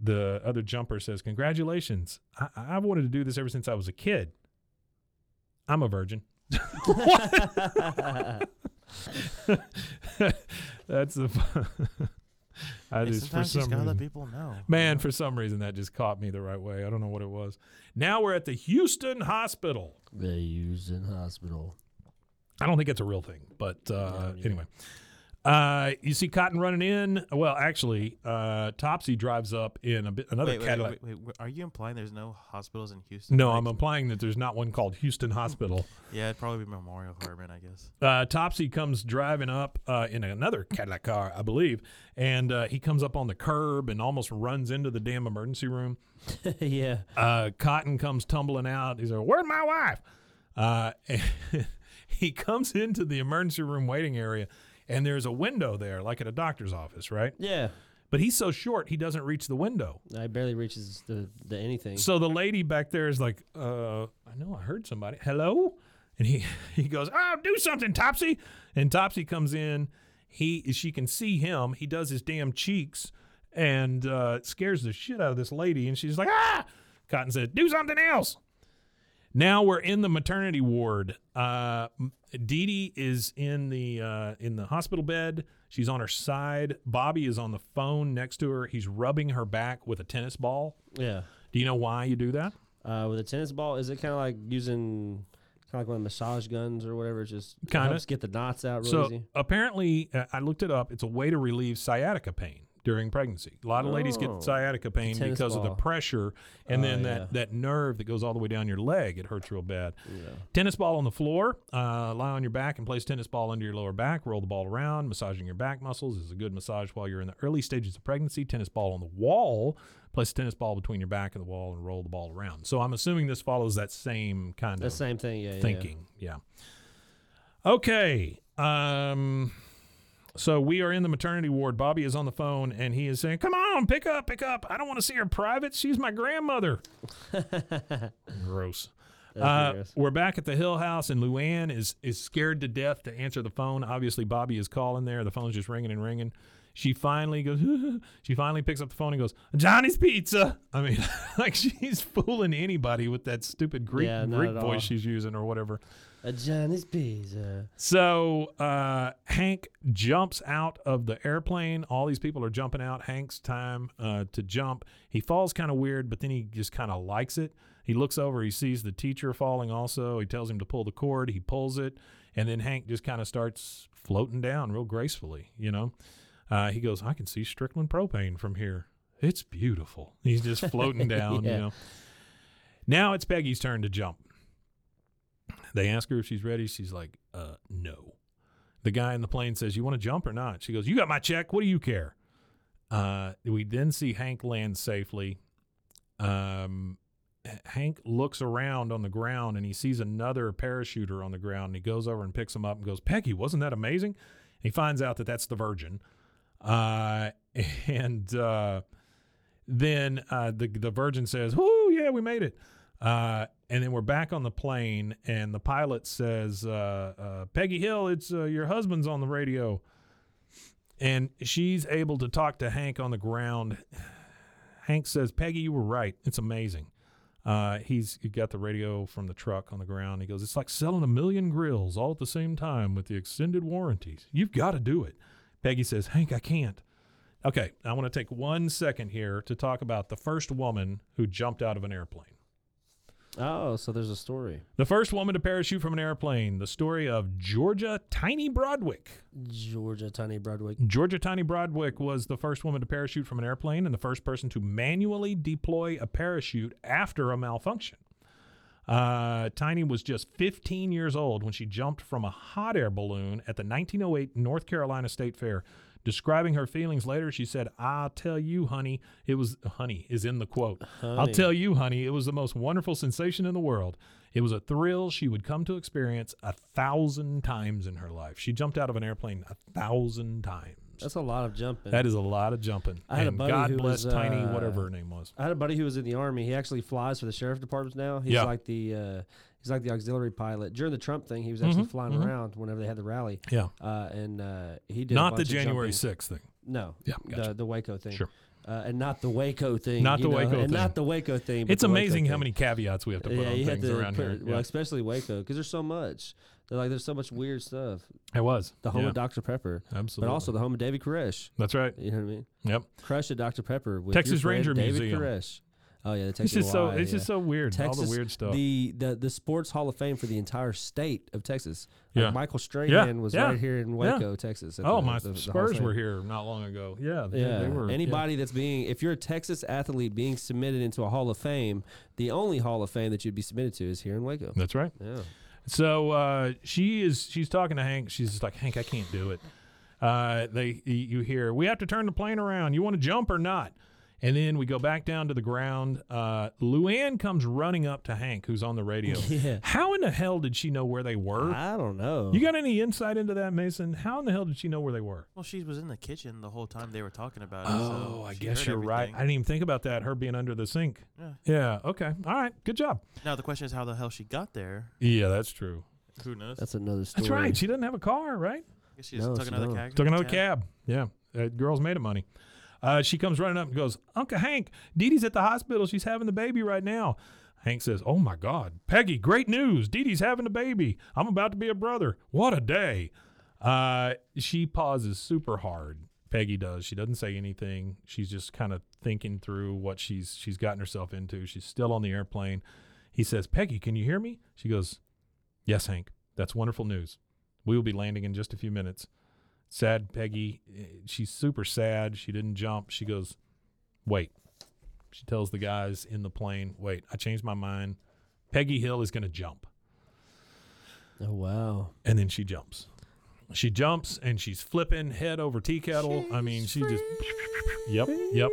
The other jumper says, "Congratulations! I- I've wanted to do this ever since I was a kid. I'm a virgin." [LAUGHS] [LAUGHS] [LAUGHS] That's the. I [LAUGHS] Hey, just for sometimes you just some gotta let people know. man, for some reason that just caught me the right way. I don't know what it was. Now we're at the Houston Hospital. They use in hospital. I don't think it's a real thing, but uh, No, yeah. anyway. Uh, you see Cotton running in. Well, actually, uh, Topsy drives up in a bit, another Wait, wait, Cadillac. wait, wait, wait, Are you implying there's no hospitals in Houston? No, Like- I'm implying that there's not one called Houston Hospital. [LAUGHS] Yeah, it'd probably be Memorial Hermann, I guess. Uh, Topsy comes driving up uh, in another Cadillac car, I believe, and uh, he comes up on the curb and almost runs into the damn emergency room. [LAUGHS] yeah. Uh, Cotton comes tumbling out. He's like, "Where's my wife?" Uh, [LAUGHS] he comes into the emergency room waiting area, and there's a window there, like at a doctor's office, right? Yeah. But he's so short, he doesn't reach the window. I barely reaches the, the anything. So the lady back there is like, uh, I know I heard somebody. Hello? And he, [LAUGHS] he goes, Oh, do something, Topsy. And Topsy comes in. He she can see him. He does his damn cheeks and uh, scares the shit out of this lady. And she's like, Ah! Cotton said, Do something else. Now we're in the maternity ward. Uh, Didi is in the uh, in the hospital bed. She's on her side. Bobby is on the phone next to her. He's rubbing her back with a tennis ball. yeah. Do you know why you do that? Uh, with a tennis ball, is it kind of like using kind of like one of the massage guns or whatever? Just Kinda. helps get the knots out real so easy. apparently, uh, I looked it up. It's a way to relieve sciatica pain during pregnancy. A lot of ladies Oh. get sciatica pain Tennis because of the ball. pressure, and Oh, then yeah. that that nerve that goes all the way down your leg. It hurts real bad. Tennis ball on the floor. Uh, lie on your back and place tennis ball under your lower back. Roll the ball around. Massaging your back muscles is a good massage while you're in the early stages of pregnancy. Tennis ball on the wall. Place a tennis ball between your back and the wall and roll the ball around. So I'm assuming this follows that same kind The of same thing. Yeah. yeah, yeah. thinking. Yeah. Okay. Um so we are in the maternity ward. Bobby is on the phone and he is saying, "Come on, pick up, pick up. I don't want to see her private. She's my grandmother." [LAUGHS] Gross. Uh, we're back at the Hill House, and Luanne is is scared to death to answer the phone. Obviously, Bobby is calling there. The phone's just ringing and ringing. She finally goes. [LAUGHS] she finally picks up the phone and goes, "Johnny's Pizza." I mean, [LAUGHS] like she's fooling anybody with that stupid Greek Yeah, Greek at all. voice she's using or whatever. A Johnny's Pizza. So uh, Hank jumps out of the airplane. All these people are jumping out. Hank's time uh, to jump. He falls kind of weird, but then he just kind of likes it. He looks over. He sees the teacher falling. Also, he tells him to pull the cord. He pulls it, and then Hank just kind of starts floating down real gracefully. You know, uh, he goes, "I can see Strickland propane from here. It's beautiful." He's just floating [LAUGHS] down. Yeah. You know. Now it's Peggy's turn to jump. They ask her if she's ready. She's like, uh, no. The guy in the plane says, You want to jump or not? She goes, You got my check. What do you care? Uh, we then see Hank land safely. Um, Hank looks around on the ground and he sees another parachuter on the ground. And he goes over and picks him up and goes, Peggy, wasn't that amazing? he finds out that that's the Virgin. Uh, [LAUGHS] and uh, then uh, the, the Virgin says, Whoo, yeah, we made it. And then we're back on the plane, and the pilot says, uh, uh, Peggy Hill, it's uh, your husband's on the radio. And she's able to talk to Hank on the ground. Hank says, Peggy, you were right. It's amazing. Uh, he's he got the radio from the truck on the ground. He goes, It's like selling a million grills all at the same time with the extended warranties. You've got to do it. Peggy says, Hank, I can't. Okay, I want to take one second here to talk about the first woman who jumped out of an airplane. Oh, so there's a story. The first woman to parachute from an airplane. The story of Georgia Tiny Broadwick. Georgia Tiny Broadwick. Georgia Tiny Broadwick was the first woman to parachute from an airplane and the first person to manually deploy a parachute after a malfunction. Uh, Tiny was just 15 years old when she jumped from a hot air balloon at the 1908 North Carolina State Fair. Describing her feelings later, she said, I'll tell you, honey, it was, honey is in the quote. I'll tell you, honey, it was the most wonderful sensation in the world. It was a thrill she would come to experience a thousand times in her life. She jumped out of an airplane a thousand times. That's a lot of jumping. That is a lot of jumping. I had a buddy God who bless was, Tiny, uh, whatever her name was. I had a buddy who was in the army. He actually flies for the sheriff department now. He's Yeah. like the uh, he's like the auxiliary pilot. During the Trump thing, he was actually Mhm, flying mhm. around whenever they had the rally. Yeah. Uh, and uh, he did a Not the of January. 6th thing. No. Yeah, gotcha. The the Waco thing. Sure. Uh, and not the Waco thing. Not the know, Waco and thing. not the Waco thing. It's amazing how many caveats we have to put yeah, on things around put, here. well, Yeah. especially Waco, because there's so much. They're like there's so much weird stuff. It was. The home yeah, of Dr Pepper, Absolutely. but also the home of David Koresh. That's right. You know what I mean? Yep. Crush at Dr Pepper with Texas Ranger David Museum. Koresh. Oh yeah, the It's Texas just so it's just so weird. all Texas, the weird stuff. The, the the Sports Hall of Fame for the entire state of Texas. Like Yeah. Michael Strahan was yeah, right here in yeah. Waco, Texas. oh, the- my the- the Spurs were here not long ago. Yeah. they- Yeah, They were. yeah. anybody that's being, if you're a Texas athlete being submitted into a Hall of Fame, the only Hall of Fame that you'd be submitted to is here in Waco. That's right. Yeah, So uh, she is. She's talking to Hank. She's just like, Hank, I can't do it. Uh, they. You hear, we have to turn the plane around. You want to jump or not? And then we go back down to the ground. Uh, Luanne comes running up to Hank, who's on the radio. [LAUGHS] yeah. How in the hell did she know where they were? I don't know. You got any insight into that, Mason? How in the hell did she know where they were? Well, she was in the kitchen the whole time they were talking about it. Oh, so I guess you're right. I didn't even think about that. Her being under the sink. Yeah. Yeah. Okay. All right. Good job. Now the question is how the hell she got there. Yeah, that's true. Who knows? That's another story. That's right. She doesn't have a car, right? I guess she just No, took she another don't. cab. Took another cab. Yeah. Uh, girls made it money. Uh, she comes running up and goes, Uncle Hank, Didi's at the hospital. She's having the baby right now. Hank says, Oh my God, Peggy, great news. Didi's having a baby. I'm about to be a brother. What a day. Uh, she pauses super hard. Peggy does. She doesn't say anything. She's just kind of thinking through what she's she's gotten herself into. She's still on the airplane. He says, Peggy, can you hear me? She goes, Yes, Hank. That's wonderful news. We will be landing in just a few minutes. Sad Peggy. She's super sad. She didn't jump. She goes, Wait. She tells the guys in the plane, Wait, I changed my mind. Peggy Hill is going to jump. Oh wow. And then she jumps. She jumps and she's flipping head over tea kettle. I mean, she just. Yep, yep.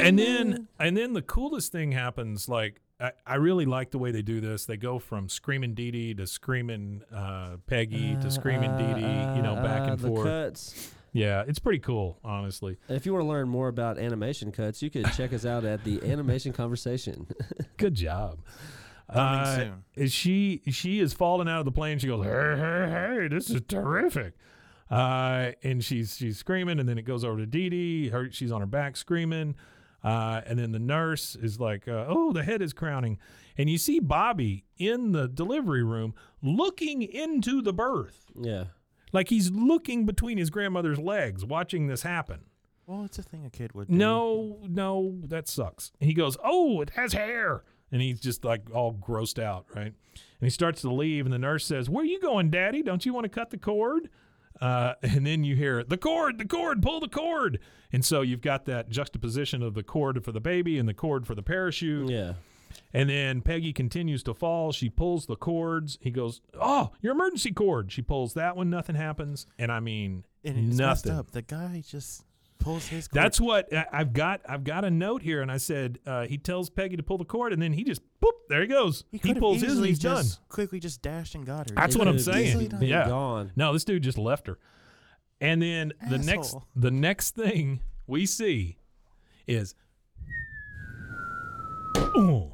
And then, and then the coolest thing happens. Like, I, I really like the way they do this. They go from screaming Didi to screaming uh, Peggy to screaming Didi. You know, back Uh, and the forth. Cuts. Yeah, it's pretty cool, honestly. If you want to learn more about animation cuts, you could check us out at the [LAUGHS] Animation Conversation. [LAUGHS] Good job. Coming Uh, soon. is she she is falling out of the plane. She goes, "Hey, hey, hey! This is terrific!" Uh, and she's she's screaming, and then it goes over to Didi. Her she's on her back screaming, uh, and then the nurse is like, uh, "Oh, the head is crowning," and you see Bobby in the delivery room looking into the birth, yeah. like he's looking between his grandmother's legs, watching this happen. Well, it's a thing a kid would do. No, no, that sucks. And he goes, Oh, it has hair. And he's just like all grossed out, right? And he starts to leave, and the nurse says, Where are you going, Daddy? Don't you want to cut the cord? Uh, [LAUGHS] and then you hear the cord, the cord, pull the cord. And so you've got that juxtaposition of the cord for the baby and the cord for the parachute. Yeah. And then Peggy continues to fall. She pulls the cords. He goes, Oh, your emergency cord. She pulls that one. Nothing happens. And I mean, And it's messed nothing. up. The guy just pulls his. cord. That's what I- I've got. I've got a note here, and I said uh, he tells Peggy to pull the cord, and then he just boop. There he goes. He, could've pulls his, and easily he's done. Quickly, just dashed and got her. That's It what I'm could've saying. easily been Yeah. Gone. No, this dude just left her. And then the next, Asshole. the next thing we see is, ooh,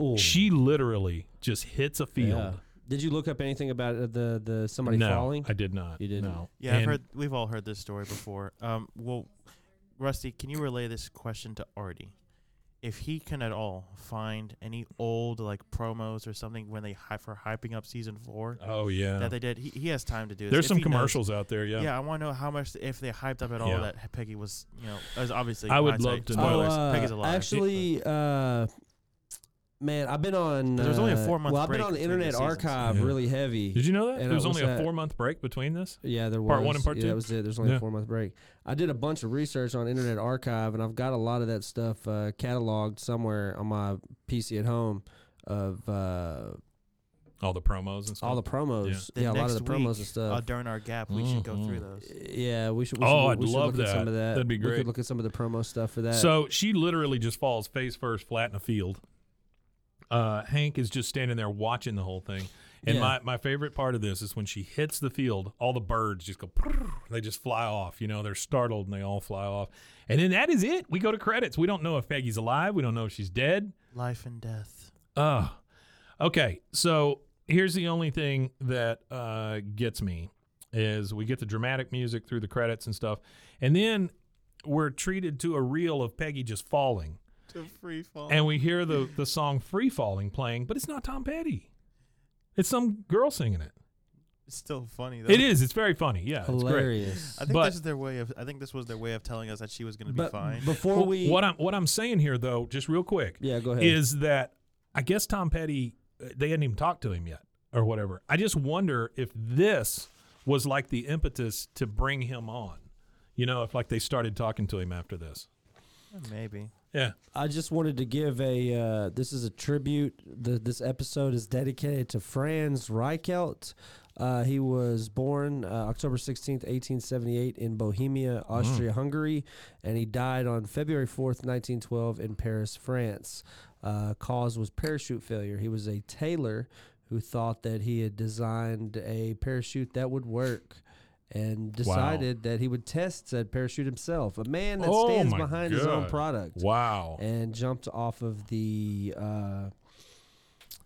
Ooh. she literally just hits a field. Yeah. Did you look up anything about uh, the the somebody no, falling? I did not. You didn't? No. Yeah, I've heard. We've all heard this story before. Um, well, Rusty, can you relay this question to Artie? If he can at all find any old like promos or something when they hy- for hyping up season four Oh yeah. that they did, he, he has time to do. This. There's If some he knows- commercials out there. Yeah. Yeah. I want to know how much if they hyped up at all Yeah. that Peggy was, you know, as obviously. I would hindsight, love to know. Spoilers. Oh, uh, Peggy's alive. Actually, uh, man, I've been on. There's was only a uh, four-month Well, I've been break on the between the Internet. Archive Yeah. really heavy. Did you know that And there was I only a four month break between this? Yeah, there was Part one and part yeah, two? that was it. There's only Yeah. a four month break. I did a bunch of research on Internet Archive, and I've got a lot of that stuff uh, cataloged somewhere on my PC at home of uh, All the promos and stuff. all the promos. Then Yeah, a lot of the promos week, and stuff. Uh, during our gap, we should go through Mhm. those. yeah, we should. We Oh, should, I'd should love look at some that. of that. That'd be great. We great. could look at some of the promo stuff for that. So she literally just falls face first flat in a field. Uh, Hank is just standing there watching the whole thing. And Yeah. my, my favorite part of this is when she hits the field, all the birds just go, they just fly off. You know, they're startled and they all fly off. And then that is it. We go to credits. We don't know if Peggy's alive. We don't know if she's dead. Life and death. Oh, okay. So here's the only thing that uh, gets me is we get the dramatic music through the credits and stuff, and then we're treated to a reel of Peggy just falling, To free fall. and we hear the the song "Free Falling" playing, but it's not Tom Petty. It's some girl singing it. it's still funny though. It is. It's very funny. Yeah, it's great. hilarious. I think But- this is their way of. I think this was their way of telling us that she was going to be But fine. before Well, we, what I'm what I'm saying here, though, just real quick, yeah, go ahead. is that I guess Tom Petty uh, they hadn't even talked to him yet or whatever. I just wonder if this was like the impetus to bring him on. You know, if like they started talking to him after this. Maybe. Yeah. I just wanted to give a. Uh, this is a tribute. The, this episode is dedicated to Franz Reichelt. Uh, he was born uh, October 16th, 1878, in Bohemia, Austria Hungary, and he died on February 4th, 1912, in Paris, France. Uh, cause was parachute failure. He was a tailor who thought that he had designed a parachute that would work and decided that he would test said parachute himself. A man that Oh stands behind his own God. product Wow. and jumped off of the. Uh,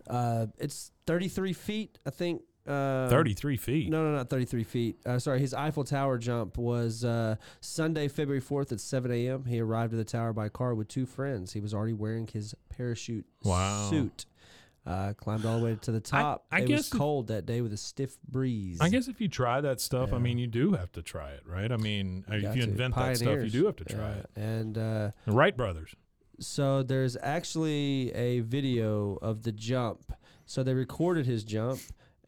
uh, it's 33 feet, I think. Uh, 33 feet. No, no, not 33 feet. Uh, sorry, his Eiffel Tower jump was uh, Sunday, February 4th at 7 a.m. He arrived at the tower by car with two friends. He was already wearing his parachute Wow. suit. Uh, climbed all the way to the top. I it guess was if- cold that day with a stiff breeze. I guess if you try that stuff, I mean, you do have to try it, right? I mean, uh, if you to. invent that stuff, you do have to try Yeah, it. And uh, The Wright brothers. So there's actually a video of the jump. So they recorded his jump,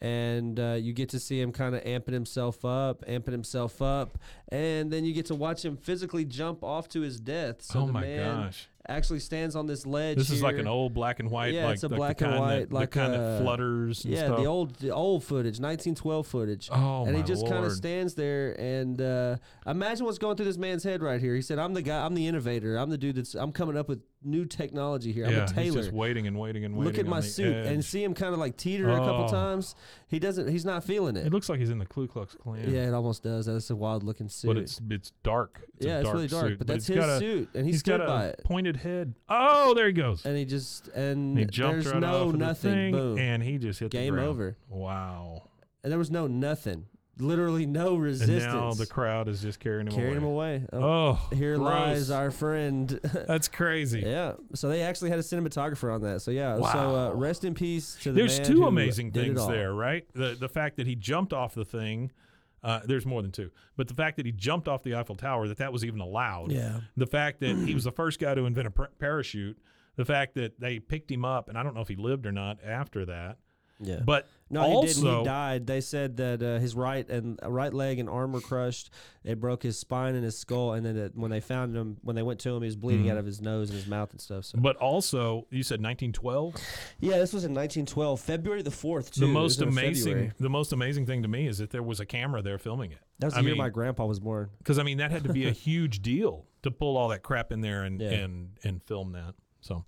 and uh, you get to see him kind of amping himself up, amping himself up, and then you get to watch him physically jump off to his death. So oh my gosh. Actually stands on this ledge. This is like an old black and white. Yeah, like, it's a like black and white, that, like, the kind uh, that flutters. And Yeah, stuff. the old the old footage, 1912 footage. Oh and he just kind of stands there and uh, imagine what's going through this man's head right here. He said, "I'm the guy. I'm the innovator. I'm the dude that's. I'm coming up with new technology here. I'm yeah, a tailor. he's just waiting and waiting and waiting. Look at my suit and see him kind of like teeter a couple Oh. times. He doesn't. He's not feeling it. It looks like he's in the Ku Klux Klan. yeah, it almost does. That's a wild looking suit. but it's it's dark. It's a yeah, it's really dark. suit, but that's it's his got a, suit, and he he's stood got by a it. pointed head. Oh, there he goes. And he just and And he jumped there's right no off of nothing. the thing, boom. and he just hit the Game ground. over. Wow. And there was no nothing. Literally no And resistance. now the crowd is just carrying him carrying away. him away. Oh, Oh, here gross. lies our friend. [LAUGHS] That's crazy. yeah. So they actually had a cinematographer on that. So yeah. Wow. So uh, rest in peace to the There's two amazing things there, right? The the fact that he jumped off the thing. Uh, there's more than two, but the fact that he jumped off the Eiffel Tower, that that was even allowed. Yeah. The fact that he was the [CLEARS THROAT] first guy to invent a par- parachute. The fact that they picked him up, and I don't know if he lived or not after that. Yeah. But No, he didn't. also, He died. They said that uh, his right and uh, right leg and arm were crushed. It broke his spine and his skull. And then it, when they found him, when they went to him, he was bleeding Mhm. out of his nose and his mouth and stuff. So but also, you said 1912. yeah, this was in 1912, February the fourth. Too. the most amazing, February. the most amazing thing to me is that there was a camera there filming it. That was the I year mean, my grandpa was born. because I mean that had to be a [LAUGHS] huge deal to pull all that crap in there and Yeah. and and film that. So,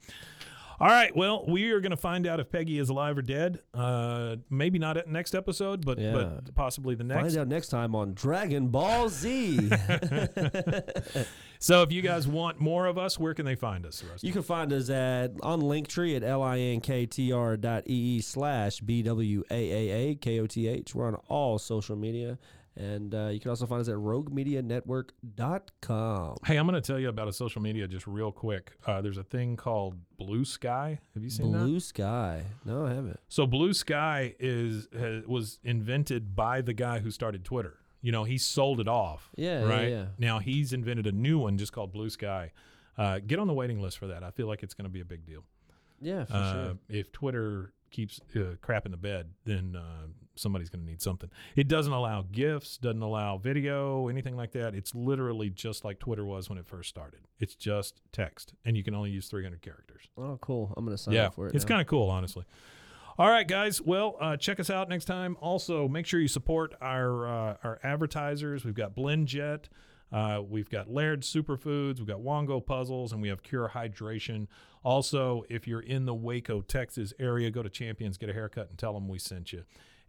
all right, well, we are going to find out if Peggy is alive or dead. Uh, maybe not at next episode, but Yeah. but possibly the next. Find out next time on Dragon Ball Z. [LAUGHS] So, if you guys want more of us, where can they find us? Rusty? You can find us at on Linktree at linktr dot ee slash bwaaakOth. We're on all social media. And uh, you can also find us at roguemedianetwork.com. Hey, I'm going to tell you about a social media just real quick. Uh, there's a thing called Blue Sky. Have you seen that? Blue Sky. No, I haven't. So Blue Sky is has, was invented by the guy who started Twitter. You know, he sold it off. Yeah, yeah, right. yeah. Now he's invented a new one just called Blue Sky. Uh, get on the waiting list for that. I feel like it's going to be a big deal. Yeah, for Uh, sure. If Twitter keeps uh, crap in the bed, then uh, somebody's going to need something. It doesn't allow GIFs, doesn't allow video, anything like that. It's literally just like Twitter was when it first started. It's just text, and you can only use 300 characters. Oh, cool. I'm going to sign yeah, up for it. it's kind of cool, honestly. All right, guys. Well, uh, check us out next time. Also, make sure you support our uh, our advertisers. We've got BlendJet, uh, we've got Laird Superfoods, we've got Wongo Puzzles, and we have Cure Hydration. Also, if you're in the Waco, Texas area, go to Champions, get a haircut, and tell them we sent you.